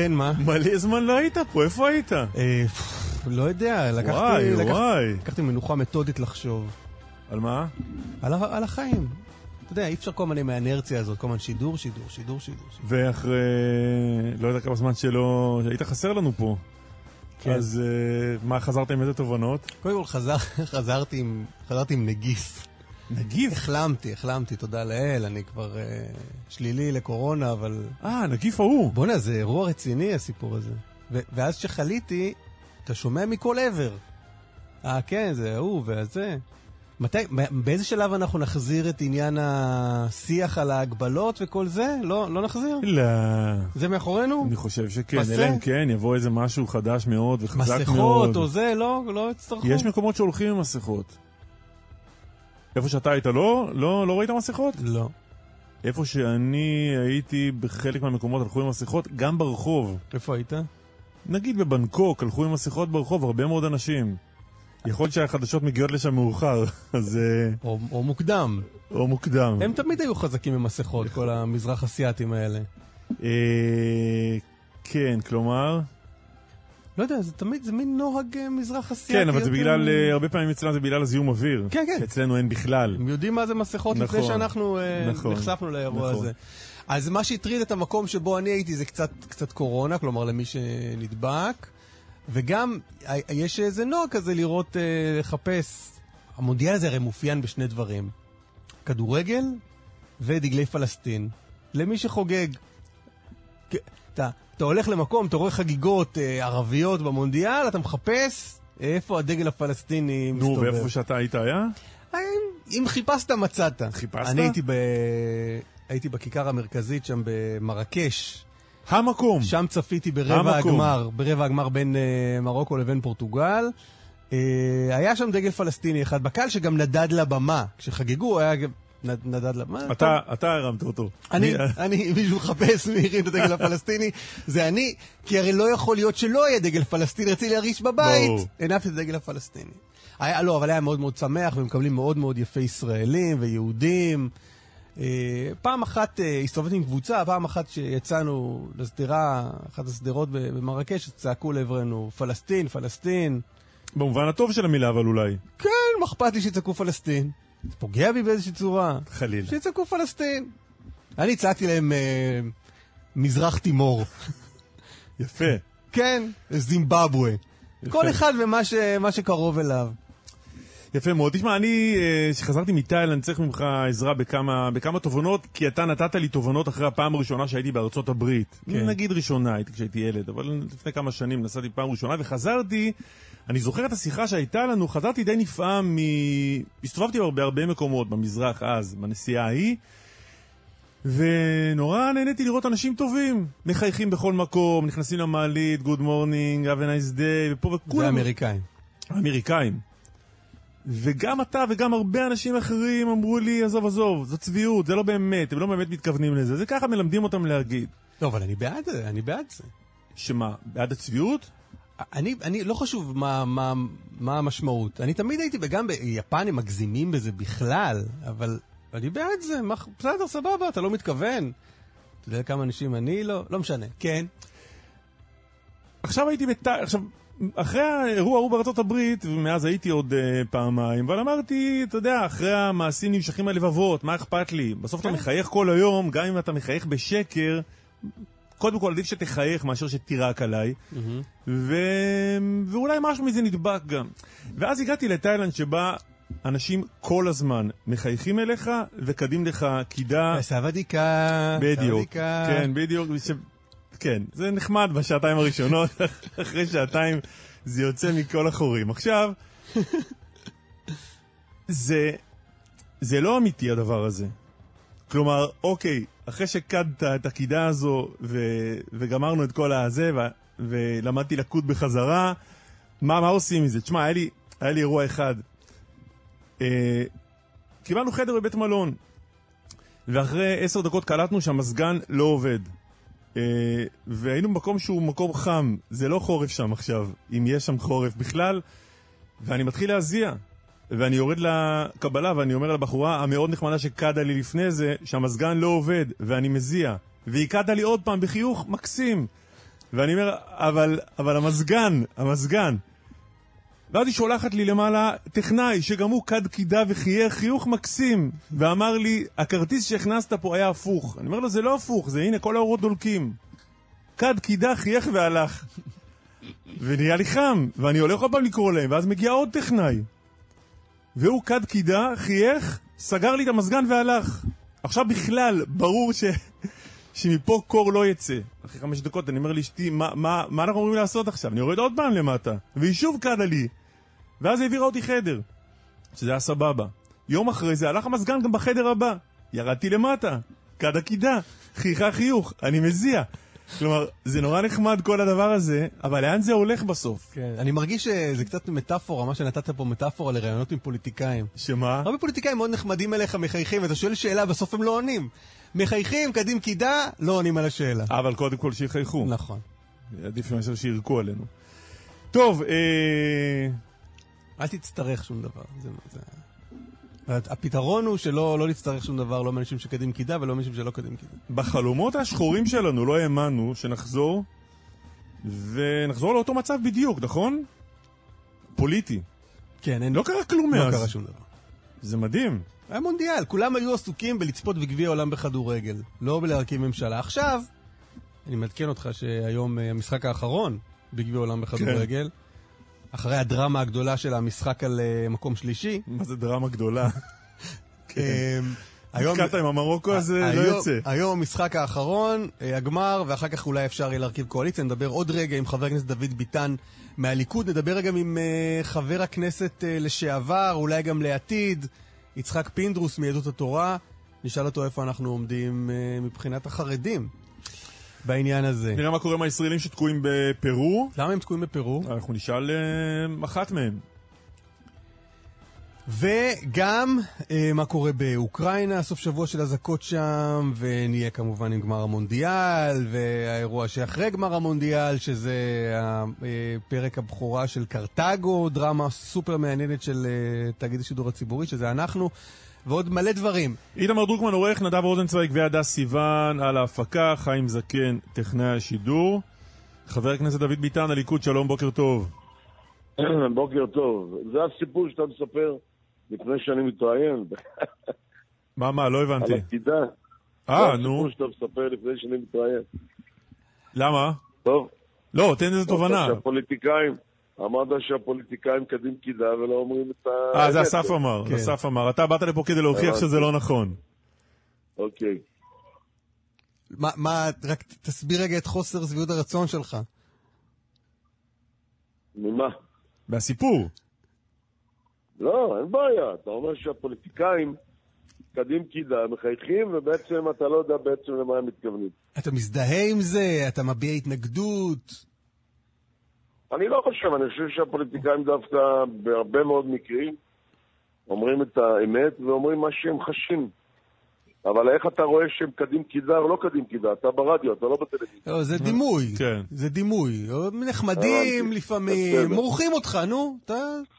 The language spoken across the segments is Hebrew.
כן, מה? מלא זמן לא היית פה, איפה היית? אה, לא יודע, לקחתי, וואי, לקח- וואי. לקחתי מנוחה מתודית לחשוב. על מה? על, על החיים. אתה יודע, אי אפשר כל הזמן עם האנרציה הזאת, כל הזמן שידור, שידור, שידור, שידור. ואחרי, לא יודע כמה זמן שלא, היית חסר לנו פה. כן. אז אה, מה, חזרת עם איזה תובנות? קודם כל חזר, חזרתי, עם, חזרתי עם נגיף. נגיף. החלמתי, החלמתי, תודה לאל, אני כבר אה, שלילי לקורונה, אבל... אה, נגיף ההוא. בואנה, זה אירוע רציני הסיפור הזה. ו- ואז כשחליתי, אתה שומע מכל עבר. אה, כן, זה ההוא והזה. מתי, באיזה שלב אנחנו נחזיר את עניין השיח על ההגבלות וכל זה? לא, לא נחזיר? לא, זה מאחורינו? אני חושב שכן? אלא אם כן יבוא איזה משהו חדש מאוד וחזק מאוד. מסכות או זה, לא, לא יצטרכו. יש מקומות שהולכים עם מסכות. איפה שאתה היית לא? לא, לא ראית מסכות? לא. איפה שאני הייתי בחלק מהמקומות הלכו עם מסכות, גם ברחוב. איפה היית? נגיד בבנקוק, הלכו עם מסכות ברחוב, הרבה מאוד אנשים. יכול להיות שהחדשות מגיעות לשם מאוחר, אז... אה, או, או מוקדם. או מוקדם. הם תמיד היו חזקים עם מסכות, כל המזרח אסיאתים האלה. אה, כן, כלומר... לא יודע, זה תמיד, זה מין נוהג אה, מזרח אסיאתי. כן, אבל זה בגלל, אה, הרבה פעמים אצלנו זה בגלל הזיהום אוויר. כן, כן. אצלנו אין בכלל. הם יודעים מה זה מסכות לפני נכון, שאנחנו אה, נכון, נחשפנו לאירוע נכון. הזה. אז מה שהטריד את המקום שבו אני הייתי זה קצת, קצת קורונה, כלומר למי שנדבק, וגם יש איזה נוהג כזה לראות, לחפש. המונדיאל הזה הרי מאופיין בשני דברים, כדורגל ודגלי פלסטין. למי שחוגג. אתה, אתה הולך למקום, אתה רואה חגיגות אה, ערביות במונדיאל, אתה מחפש איפה הדגל הפלסטיני נו, מסתובב. ואיפה שאתה היית היה? אם חיפשת, מצאת. חיפשת? אני הייתי, ב... הייתי בכיכר המרכזית שם במרקש. המקום. שם צפיתי ברבע המקום. הגמר, ברבע הגמר בין uh, מרוקו לבין פורטוגל. Uh, היה שם דגל פלסטיני אחד בקהל שגם נדד לבמה. כשחגגו, היה נדד לבמה. אתה, אתה הרמת אותו. אני, אני, מישהו מחפש מי הרים את הדגל הפלסטיני, זה אני, כי הרי לא יכול להיות שלא יהיה דגל פלסטיני, רציתי להרגיש בבית. הנפתי את הדגל הפלסטיני. היה, לא, אבל היה מאוד מאוד שמח, ומקבלים מאוד מאוד יפי ישראלים ויהודים. אה, פעם אחת אה, הסתובבתי עם קבוצה, פעם אחת שיצאנו לשדרה, אחת השדרות במרקש, צעקו לעברנו, פלסטין, פלסטין. במובן הטוב של המילה, אבל אולי. כן, מה אכפת לי שיצעקו פלסטין? זה פוגע בי באיזושהי צורה. חלילה. שיצעקו פלסטין. אני צעקתי להם אה, מזרח תימור. יפה. כן, זימבבואה. כל אחד ומה ש, שקרוב אליו. יפה מאוד. תשמע, אני, אה, כשחזרתי מתאילנד, צריך ממך עזרה בכמה, בכמה תובנות, כי אתה נתת לי תובנות אחרי הפעם הראשונה שהייתי בארצות הברית. כן. נגיד ראשונה, הייתי כשהייתי ילד, אבל לפני כמה שנים נסעתי פעם ראשונה, וחזרתי, אני זוכר את השיחה שהייתה לנו, חזרתי די נפעם מ... הסתובבתי בהרבה מקומות, במזרח אז, בנסיעה ההיא, ונורא נהניתי לראות אנשים טובים, מחייכים בכל מקום, נכנסים למעלית, Good morning, have a nice day, ופה וכולם... זה אמריקאים. האמריקאים. וגם אתה וגם הרבה אנשים אחרים אמרו לי, עזוב, עזוב, זו צביעות, זה לא באמת, הם לא באמת מתכוונים לזה. זה ככה מלמדים אותם להגיד. לא, אבל אני בעד זה, אני בעד זה. שמה, בעד הצביעות? אני, אני לא חשוב מה, מה, מה המשמעות. אני תמיד הייתי, וגם ביפן הם מגזימים בזה בכלל, אבל אני בעד זה. מה, בסדר, סבבה, אתה לא מתכוון. אתה יודע כמה אנשים אני לא? לא משנה. כן. עכשיו הייתי בת... עכשיו, אחרי האירוע ההוא בארצות הברית, ומאז הייתי עוד uh, פעמיים, אבל אמרתי, אתה יודע, אחרי המעשים נמשכים הלבבות, מה אכפת לי? בסוף אתה כן. מחייך כל היום, גם אם אתה מחייך בשקר, קודם כל עדיף שתחייך מאשר שתירק עליי, ו... ואולי משהו מזה נדבק גם. ואז הגעתי לתאילנד שבה אנשים כל הזמן מחייכים אליך וקדים לך קידה. סבדיקה. סבדיקה. כן, בדיוק. ש... כן, זה נחמד בשעתיים הראשונות, אחרי שעתיים זה יוצא מכל החורים. עכשיו, זה, זה לא אמיתי הדבר הזה. כלומר, אוקיי, אחרי שקדת את הקידה הזו ו, וגמרנו את כל הזה ו, ולמדתי לקוד בחזרה, מה, מה עושים מזה? תשמע, היה לי, היה לי אירוע אחד. אה, קיבלנו חדר בבית מלון, ואחרי עשר דקות קלטנו שהמזגן לא עובד. אה, והיינו במקום שהוא מקום חם, זה לא חורף שם עכשיו, אם יש שם חורף בכלל, ואני מתחיל להזיע. ואני יורד לקבלה ואני אומר לבחורה המאוד נחמדה שקדה לי לפני זה, שהמזגן לא עובד, ואני מזיע. והיא קדה לי עוד פעם בחיוך מקסים. ואני אומר, אבל, אבל המזגן, המזגן. ואז היא שולחת לי למעלה טכנאי, שגם הוא קד קידה וחייך חיוך מקסים, ואמר לי, הכרטיס שהכנסת פה היה הפוך. אני אומר לו, זה לא הפוך, זה הנה, כל האורות דולקים. קד קידה, חייך והלך. ונהיה לי חם, ואני הולך עוד פעם לקרוא להם, ואז מגיע עוד טכנאי. והוא קד קידה, חייך, סגר לי את המזגן והלך. עכשיו בכלל, ברור ש... שמפה קור לא יצא. אחרי חמש דקות אני אומר לאשתי, מה, מה, מה אנחנו אמורים לעשות עכשיו? אני יורד עוד פעם למטה, והיא שוב קדה לי. ואז העבירה אותי חדר, שזה היה סבבה. יום אחרי זה הלך המזגן גם בחדר הבא. ירדתי למטה, קדה קידה, חייכה חיוך, אני מזיע. כלומר, זה נורא נחמד כל הדבר הזה, אבל לאן זה הולך בסוף? כן, אני מרגיש שזה קצת מטאפורה, מה שנתת פה מטאפורה לראיונות עם פוליטיקאים. שמה? הרבה פוליטיקאים מאוד נחמדים אליך, מחייכים, ואתה שואל שאלה, בסוף הם לא עונים. מחייכים, קדים קידה, לא עונים על השאלה. אבל קודם כל שיחייכו. נכון. עדיף מאשר שירקו עלינו. טוב, אה... אל תצטרך שום דבר. זה, זה... הפתרון הוא שלא לא נצטרך שום דבר, לא מאנשים שקדים קידה ולא מאנשים שלא קדים קידה. בחלומות השחורים שלנו לא האמנו שנחזור, ונחזור לאותו מצב בדיוק, נכון? פוליטי. כן, אין... לא קרה כלום לא מאז. קרה שום דבר. זה מדהים. היה מונדיאל, כולם היו עסוקים בלצפות בגביע העולם בכדורגל, לא בלהרכיב ממשלה. עכשיו, אני מעדכן אותך שהיום אה, המשחק האחרון בגביע העולם בכדורגל, אחרי הדרמה הגדולה של המשחק על אה, מקום שלישי, מה זה דרמה גדולה. כן. אה, היום... נתקעת עם המרוקו הזה, לא היום- יוצא. היום המשחק האחרון, אה, הגמר, ואחר כך אולי אפשר יהיה להרכיב קואליציה. נדבר עוד רגע עם חבר הכנסת דוד ביטן מהליכוד, נדבר גם עם אה, חבר הכנסת אה, לשעבר, אולי גם לעתיד, יצחק פינדרוס מיהדות התורה. נשאל אותו איפה אנחנו עומדים אה, מבחינת החרדים בעניין הזה. נראה מה קורה עם הישראלים שתקועים בפרו. למה הם תקועים בפרו? אנחנו נשאל אה, אחת מהם. וגם אה, מה קורה באוקראינה, סוף שבוע של אזעקות שם, ונהיה כמובן עם גמר המונדיאל, והאירוע שאחרי גמר המונדיאל, שזה אה, פרק הבכורה של קרתגו, דרמה סופר מעניינת של אה, תאגיד השידור הציבורי, שזה אנחנו, ועוד מלא דברים. איתמר דרוקמן עורך, נדב רוזנצוויג והדס סיוון על ההפקה, חיים זקן, טכנאי השידור. חבר הכנסת דוד ביטן, הליכוד, שלום, בוקר טוב. בוקר טוב. זה הסיפור שאתה מספר לפני שאני מתראיין, מה, מה, לא על הבנתי. עתידה. אה, זה נו, הסיפור שאתה מספר לפני שאני מתראיין. למה? טוב. לא, תן איזה תובנה. שהפוליטיקאים, אמרת שהפוליטיקאים קדים קידה ולא אומרים את ה... אה, זה. אסף אמר, כן. אסף אמר. אתה באת לפה כדי להוכיח. שזה לא נכון. אוקיי. מה, מה, רק תסביר רגע את חוסר שביעות הרצון שלך. ממה? מהסיפור. לא, אין בעיה. אתה אומר שהפוליטיקאים קדים קידה, מחייכים, ובעצם אתה לא יודע בעצם למה הם מתכוונים. אתה מזדהה עם זה? אתה מביע התנגדות? אני לא חושב, אני חושב שהפוליטיקאים דווקא בהרבה מאוד מקרים אומרים את האמת ואומרים מה שהם חשים. אבל איך אתה רואה שהם קדים קידה או לא קדים קידה? אתה ברדיו, אתה לא בטלוויזיה. לא, זה דימוי. כן. זה דימוי. נחמדים. לפעמים. מורחים אותך, נו, אתה,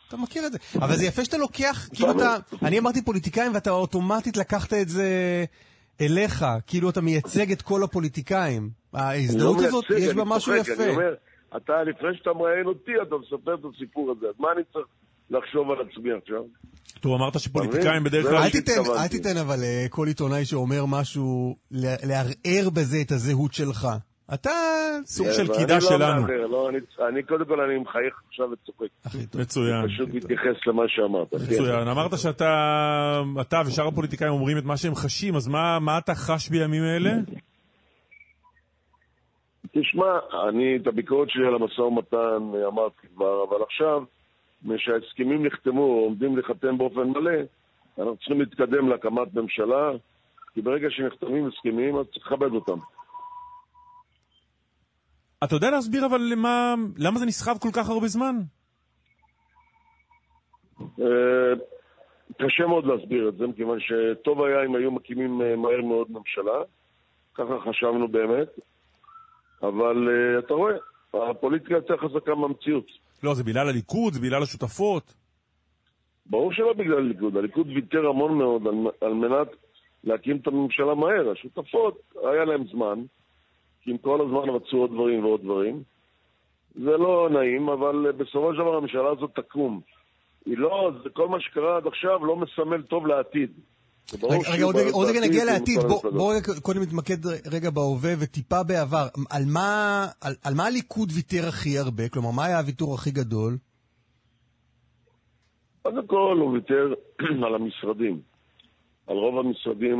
אתה מכיר את זה. אבל זה יפה שאתה לוקח, כאילו אתה... אני אמרתי פוליטיקאים ואתה אוטומטית לקחת את זה אליך, כאילו אתה מייצג את כל הפוליטיקאים. ההזדהות לא הזאת, מייצג, יש בה משהו יפה. אני אומר, אתה, לפני שאתה מראיין אותי, אתה מספר את הסיפור הזה. אז מה אני צריך לחשוב על עצמי עכשיו? טוב, אמרת שפוליטיקאים בדרך כלל... אל תיתן, אבל אה, כל עיתונאי שאומר משהו, לערער בזה את הזהות שלך. אתה... סוג כן, של קידה לא שלנו. לא, אני, אני קודם כל אני מחייך עכשיו וצוחק. מצוין. פשוט מתייחס למה שאמרת. מצוין. אמרת שאתה אתה ושאר הפוליטיקאים אומרים את מה שהם חשים, אז מה מה אתה חש בימים אלה? תשמע, אני את הביקורת שלי על המשא ומתן אה, אמרתי כבר, אבל עכשיו, משההסכמים נחתמו או עומדים להיחתם באופן מלא, אנחנו צריכים להתקדם להקמת ממשלה, כי ברגע שנחתמים הסכמים, אז צריך לכבד אותם. אתה יודע להסביר אבל למה, למה זה נסחב כל כך הרבה זמן? אה, קשה מאוד להסביר את זה, מכיוון שטוב היה אם היו מקימים אה, מהר מאוד ממשלה, ככה חשבנו באמת, אבל אה, אתה רואה, הפוליטיקה יותר חזקה מהמציאות. לא, זה בגלל הליכוד, זה בגלל השותפות. ברור שלא בגלל הליכוד, הליכוד ויתר המון מאוד על, על מנת להקים את הממשלה מהר. השותפות, היה להם זמן, כי הם כל הזמן רצו עוד דברים ועוד דברים. זה לא נעים, אבל בסופו של דבר הממשלה הזאת תקום. היא לא, כל מה שקרה עד עכשיו לא מסמל טוב לעתיד. רגע, עוד רגע- נגיע לעתיד. כל בוא- המפלגות. בוא רגע קודם נתמקד רגע בהווה וטיפה בעבר. על מה על- על מה הליכוד ויתר הכי הרבה? כלומר, מה היה הוויתור הכי גדול? קודם כל הוא ויתר על המשרדים. על רוב המשרדים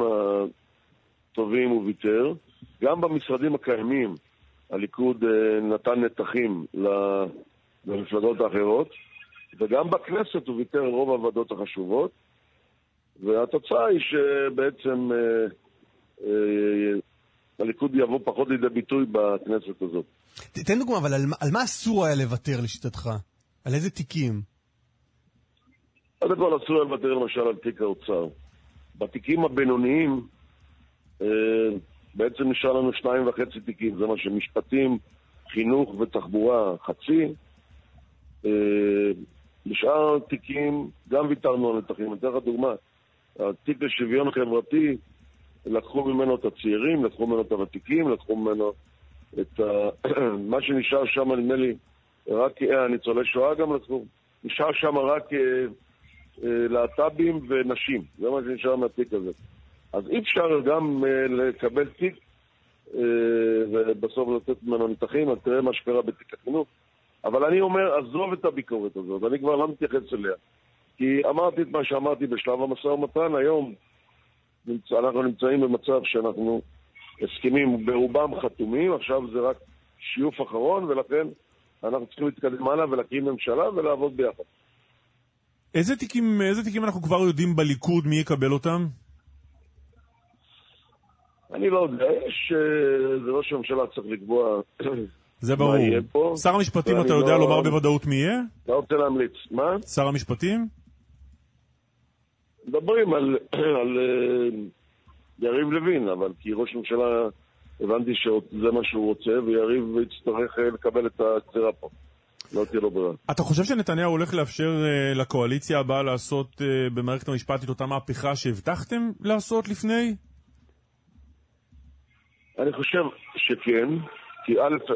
הטובים הוא ויתר. גם במשרדים הקיימים הליכוד אה, נתן נתחים למפלגות האחרות, וגם בכנסת הוא ויתר על רוב הוועדות החשובות, והתוצאה היא שבעצם אה, אה, הליכוד יבוא פחות לידי ביטוי בכנסת הזאת. תן דוגמה, אבל על מה- על מה אסור היה לוותר לשיטתך? על איזה תיקים? קודם כל אסור היה לוותר למשל על תיק האוצר. בתיקים הבינוניים אה, בעצם נשאר לנו שניים וחצי תיקים, זה מה שמשפטים, חינוך ותחבורה חצי. אה, בשאר התיקים גם ויתרנו על נתחים. אני אתן לך דוגמה, התיק לשוויון חברתי, לקחו ממנו את הצעירים, לקחו ממנו את הוותיקים, לקחו ממנו את ה... מה שנשאר שם, נדמה לי, רק אה, ניצולי שואה גם לקחו. נשאר שם רק אה, אה, להט"בים ונשים, זה מה שנשאר מהתיק הזה. אז אי אפשר גם לקבל תיק ובסוף לתת ממנו נתחים, אז תראה מה שקרה בתיק החינוך. אבל אני אומר, עזוב את הביקורת הזאת, אני כבר לא מתייחס אליה. כי אמרתי את מה שאמרתי בשלב המשא ומתן, היום נמצ... אנחנו נמצאים במצב שאנחנו הסכמים ברובם חתומים, עכשיו זה רק שיוף אחרון, ולכן אנחנו צריכים להתקדם הלאה ולהקים ממשלה ולעבוד ביחד. איזה תיקים, איזה תיקים אנחנו כבר יודעים בליכוד, מי יקבל אותם? אני לא יודע, יש... אה, זה ראש הממשלה צריך לקבוע זה מה ברור. יהיה פה. שר המשפטים, אתה יודע לא- לומר בוודאות מי יהיה? אתה רוצה להמליץ. מה? שר המשפטים? מדברים על, על אה, יריב לוין, אבל כי ראש הממשלה, הבנתי שזה מה שהוא רוצה, ויריב יצטרך אה, לקבל את הגזירה פה. לא תהיה לו ברירה. אתה חושב שנתניהו הולך לאפשר אה, לקואליציה הבאה לעשות במערכת המשפט את אותה מהפכה שהבטחתם לעשות לפני? אני חושב שכן, כי א',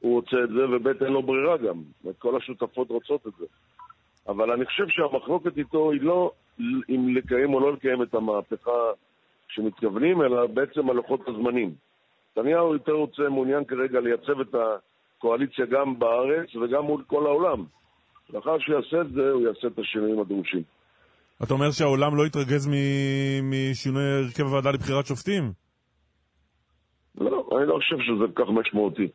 הוא רוצה את זה, וב', אין לו ברירה גם. כל השותפות רוצות את זה. אבל אני חושב שהמחלוקת איתו היא לא אם לקיים או לא לקיים את המהפכה שמתכוונים, אלא בעצם על לוחות הזמנים. נתניהו יותר רוצה, מעוניין כרגע לייצב את הקואליציה גם בארץ וגם מול כל העולם. לאחר שהוא יעשה את זה, הוא יעשה את השינויים הדרושים. אתה אומר שהעולם לא יתרגז מ- משינוי הרכב הוועדה לבחירת שופטים? לא, אני לא חושב שזה כל כך משמעותי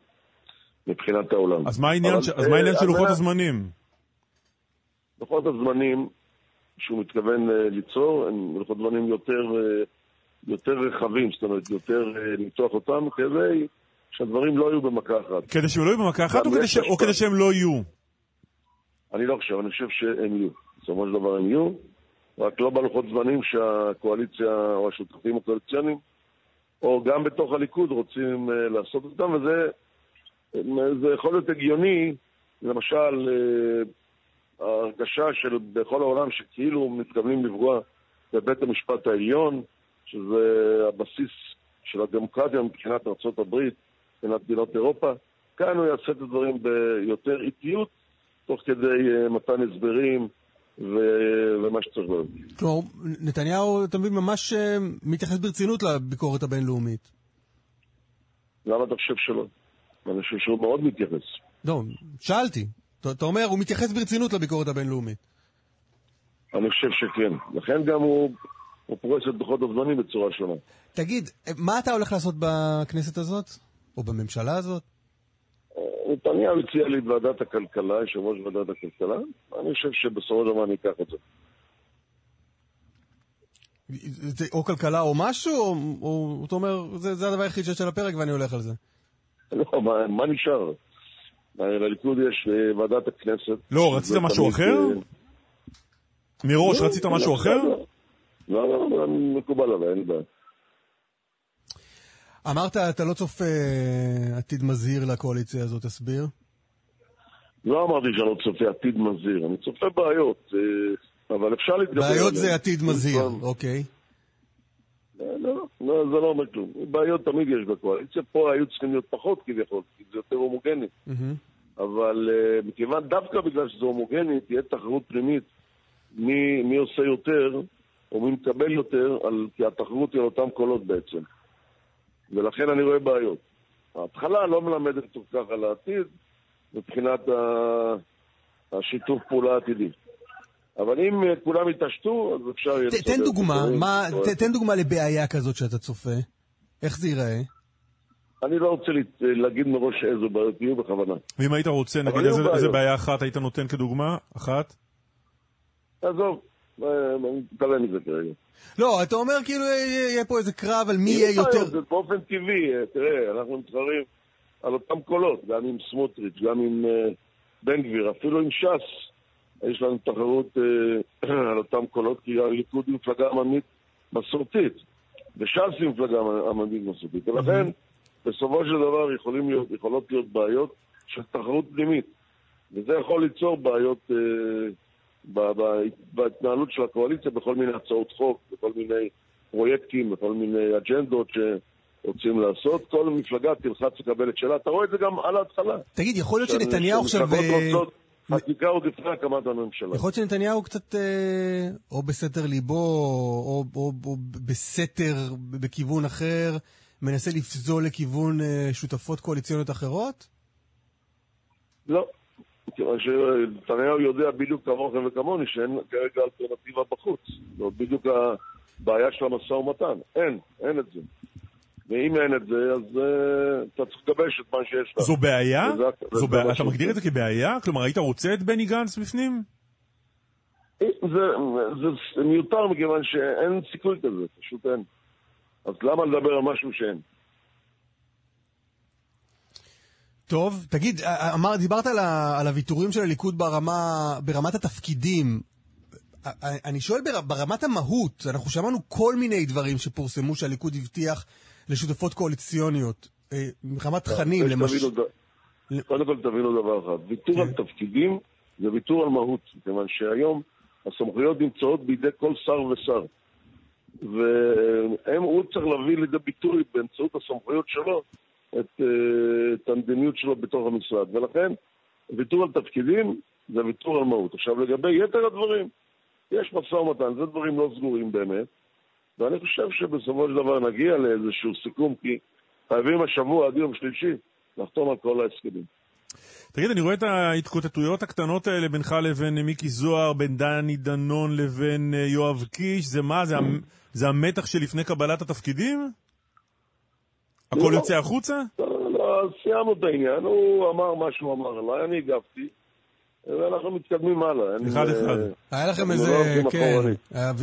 מבחינת העולם. אז מה העניין, ש... אז מה העניין אה, של לוחות מנת- הזמנים? לוחות הזמנים שהוא מתכוון אה, ליצור הם לוחות זמנים יותר, אה, יותר רחבים, זאת אומרת, יותר אה, למתוח אותם, כדי שהדברים לא יהיו במכה אחת. כדי שהם לא יהיו במכה אחת או כדי, ש... או. כדי שהם לא יהיו? אני לא חושב, אני חושב שהם יהיו. בסופו של דבר הם יהיו, רק לא בלוחות זמנים שהקואליציה או השותפים הקואליציוניים, או גם בתוך הליכוד רוצים אה, לעשות אותם, וזה אה, זה יכול להיות הגיוני, למשל, אה, ההרגשה של בכל העולם שכאילו מתכוונים לפגוע בבית המשפט העליון, שזה הבסיס של הדמוקרטיה מבחינת ארה"ב, מבחינת מדינות אירופה. כאן הוא יעשה את הדברים ביותר איטיות, תוך כדי אה, מתן הסברים ו- ומה שצריך להיות. כלומר, נתניהו, אתה מבין, ממש אה, מתייחס ברצינות לביקורת הבינלאומית. למה אתה חושב שלא? אני חושב שהוא מאוד מתייחס. לא, שאלתי. אתה אומר, הוא מתייחס ברצינות לביקורת הבינלאומית. אני חושב שכן. לכן גם הוא, הוא פורס את דוחות הזמנים בצורה שונה. תגיד, מה אתה הולך לעשות בכנסת הזאת? או בממשלה הזאת? נתניהו הציע לי את ועדת הכלכלה, יושב ראש ועדת הכלכלה, אני חושב שבסופו של דבר אני אקח את זה. זה או כלכלה או משהו, או, או אתה אומר, זה, זה הדבר היחיד שיש על הפרק ואני הולך על זה. לא, מה, מה נשאר? לליכוד יש אה, ועדת הכנסת. לא, רצית משהו תמיד, אחר? אה, מראש לא, רצית לא, משהו לא, אחר? לא, לא, לא, מקובל עליי, אין לי בעיה. אמרת, אתה לא צופה אה, עתיד מזהיר לקואליציה הזאת, תסביר. לא אמרתי שאני לא צופה עתיד מזהיר, אני צופה בעיות, אה, אבל אפשר להתגבר בעיות זה. עתיד מזהיר, נכון. אוקיי. לא, לא, זה לא אומר כלום. בעיות תמיד יש בקואליציה, פה היו צריכים להיות פחות כביכול, כי זה יותר הומוגני. מהמם. אבל uh, מכיוון, דווקא בגלל שזה הומוגני, תהיה תחרות פנימית מי, מי עושה יותר, או מי מקבל יותר, על, כי התחרות היא על אותם קולות בעצם. ולכן אני רואה בעיות. ההתחלה לא מלמדת כל כך על העתיד, מבחינת השיתוף פעולה העתידי. אבל אם אה, כולם יתעשתו, אז אפשר יהיה... תן דוגמה. מה- ת- תן דוגמה לבעיה כזאת שאתה צופה. איך זה ייראה? אני לא רוצה להת- להגיד מראש איזו בעיות יהיו בכוונה. ואם היית רוצה, נגיד, איזה- איזה. בעיה אחת היית נותן כדוגמה? אחת? עזוב, אה, אני מתעלם מזה כרגע. לא, אתה אומר כאילו יהיה פה איזה קרב על מי יהיה יותר... זה באופן טבעי, אה, תראה, אנחנו מתחרים על אותם קולות, גם עם סמוטריץ', גם עם אה, בן גביר, אפילו עם ש"ס. יש לנו תחרות אה, על אותם קולות, כי הליכוד היא מפלגה עממית מסורתית, וש"ס היא מפלגה עממית מסורתית. ולכן, בסופו של דבר להיות, יכולות להיות בעיות של תחרות פנימית. וזה יכול ליצור בעיות אה, בהתנהלות של הקואליציה בכל מיני הצעות חוק, בכל מיני פרויקטים, בכל מיני אג'נדות שרוצים לעשות. כל מפלגה תלחץ לקבל את שלה. אתה רואה את זה גם על ההתחלה. תגיד, יכול להיות שנתניהו עכשיו... שמפלגות רוצות חקיקה עוד לפני הקמת הממשלה. יכול להיות שנתניהו קצת אה, או בסתר ליבו, או, או, או בסתר בכיוון אחר, מנסה לפזול לכיוון אה, שותפות קואליציוניות אחרות? לא. כיוון שנתניהו יודע בדיוק כמוכם וכמוני שאין כרגע אלטרנטיבה בחוץ. זאת בדיוק הבעיה של המשא ומתן. אין, אין את זה. ואם אין את זה, אז uh, אתה צריך לגבש את מה שיש לך. זו בעיה? וזה- זו וזה בעיה? אתה. מגדיר את זה כבעיה? כלומר, היית רוצה את בני גנץ בפנים? זה, זה, זה מיותר מכיוון שאין סיכוי כזה, פשוט אין. אז למה לדבר על משהו שאין? טוב, תגיד, אה, אמר, דיברת על, ה, על הוויתורים של הליכוד ברמה, ברמת התפקידים. אה, אה, אני שואל בר, ברמת המהות, אנחנו שמענו כל מיני דברים שפורסמו שהליכוד הבטיח לשותפות קואליציוניות. אה, ברמת תכנים, יש למשל. קודם כל תבינו דבר אחד, ויתור על כן. תפקידים זה ויתור על מהות, מכיוון שהיום הסמכויות נמצאות בידי כל שר ושר. והוא צריך להביא לידי ביטוי באמצעות הסמכויות שלו את, אה, את המדיניות שלו בתוך המשרד. ולכן ויתור על תפקידים זה ויתור על מהות. עכשיו לגבי יתר הדברים, יש משא ומתן, זה דברים לא סגורים באמת, ואני חושב שבסופו של דבר נגיע לאיזשהו סיכום, כי חייבים השבוע עד יום שלישי לחתום על כל ההסכמים. תגיד, אני רואה את ההתקוטטויות הקטנות האלה בינך לבין מיקי זוהר, בין דני דנון לבין אה, יואב קיש, זה מה? זה, המ- זה המתח שלפני קבלת התפקידים? הכל לא. יוצא החוצה? לא, לא, אז סיימנו את העניין, הוא אמר מה שהוא אמר עליי, אני הגבתי, ואנחנו מתקדמים הלאה. אחד אחד. אה, היה לכם איזה, לא כן.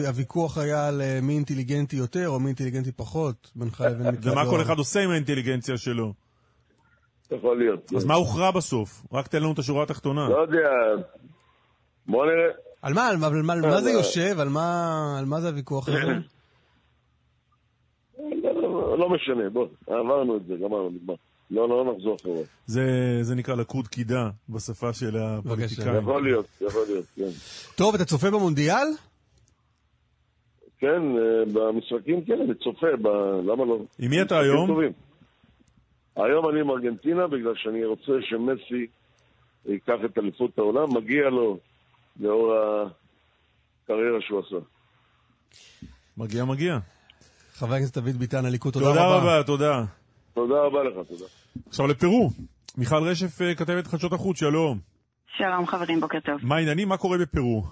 הוויכוח היה על אה, מי אינטליגנטי יותר או מי אינטליגנטי פחות, בינך לבין מיקי ומה. כל אחד עושה עם האינטליגנציה שלו? יכול להיות. אז מה הוכרע בסוף? רק תן לנו את השורה התחתונה. לא יודע, בוא נראה. על מה, על מה, על מה, על מה זה לא. יושב? על מה, על מה זה הוויכוח הזה? לא, לא משנה, בוא, עברנו את זה, גמרנו, נגמר. לא, לא נחזור אחורה. זה, זה נקרא לקות קידה בשפה של הפוליטיקאים. יכול להיות, יכול להיות, כן. טוב, אתה צופה במונדיאל? כן, אה, במשחקים כן, אני צופה, ב... למה לא? עם מי אתה היום? טובים. היום אני עם ארגנטינה, בגלל שאני רוצה שמסי ייקח את אליפות העולם, מגיע לו לאור הקריירה שהוא עשה. מגיע, מגיע. חבר הכנסת דוד ביטן, הליכוד, תודה תודה רבה. רבה, תודה. תודה רבה לך, תודה. עכשיו לפרו. מיכל רשף, אה, כתבת חדשות החוץ, שלום. שלום חברים, בוקר טוב. מה העניינים? מה קורה בפרו?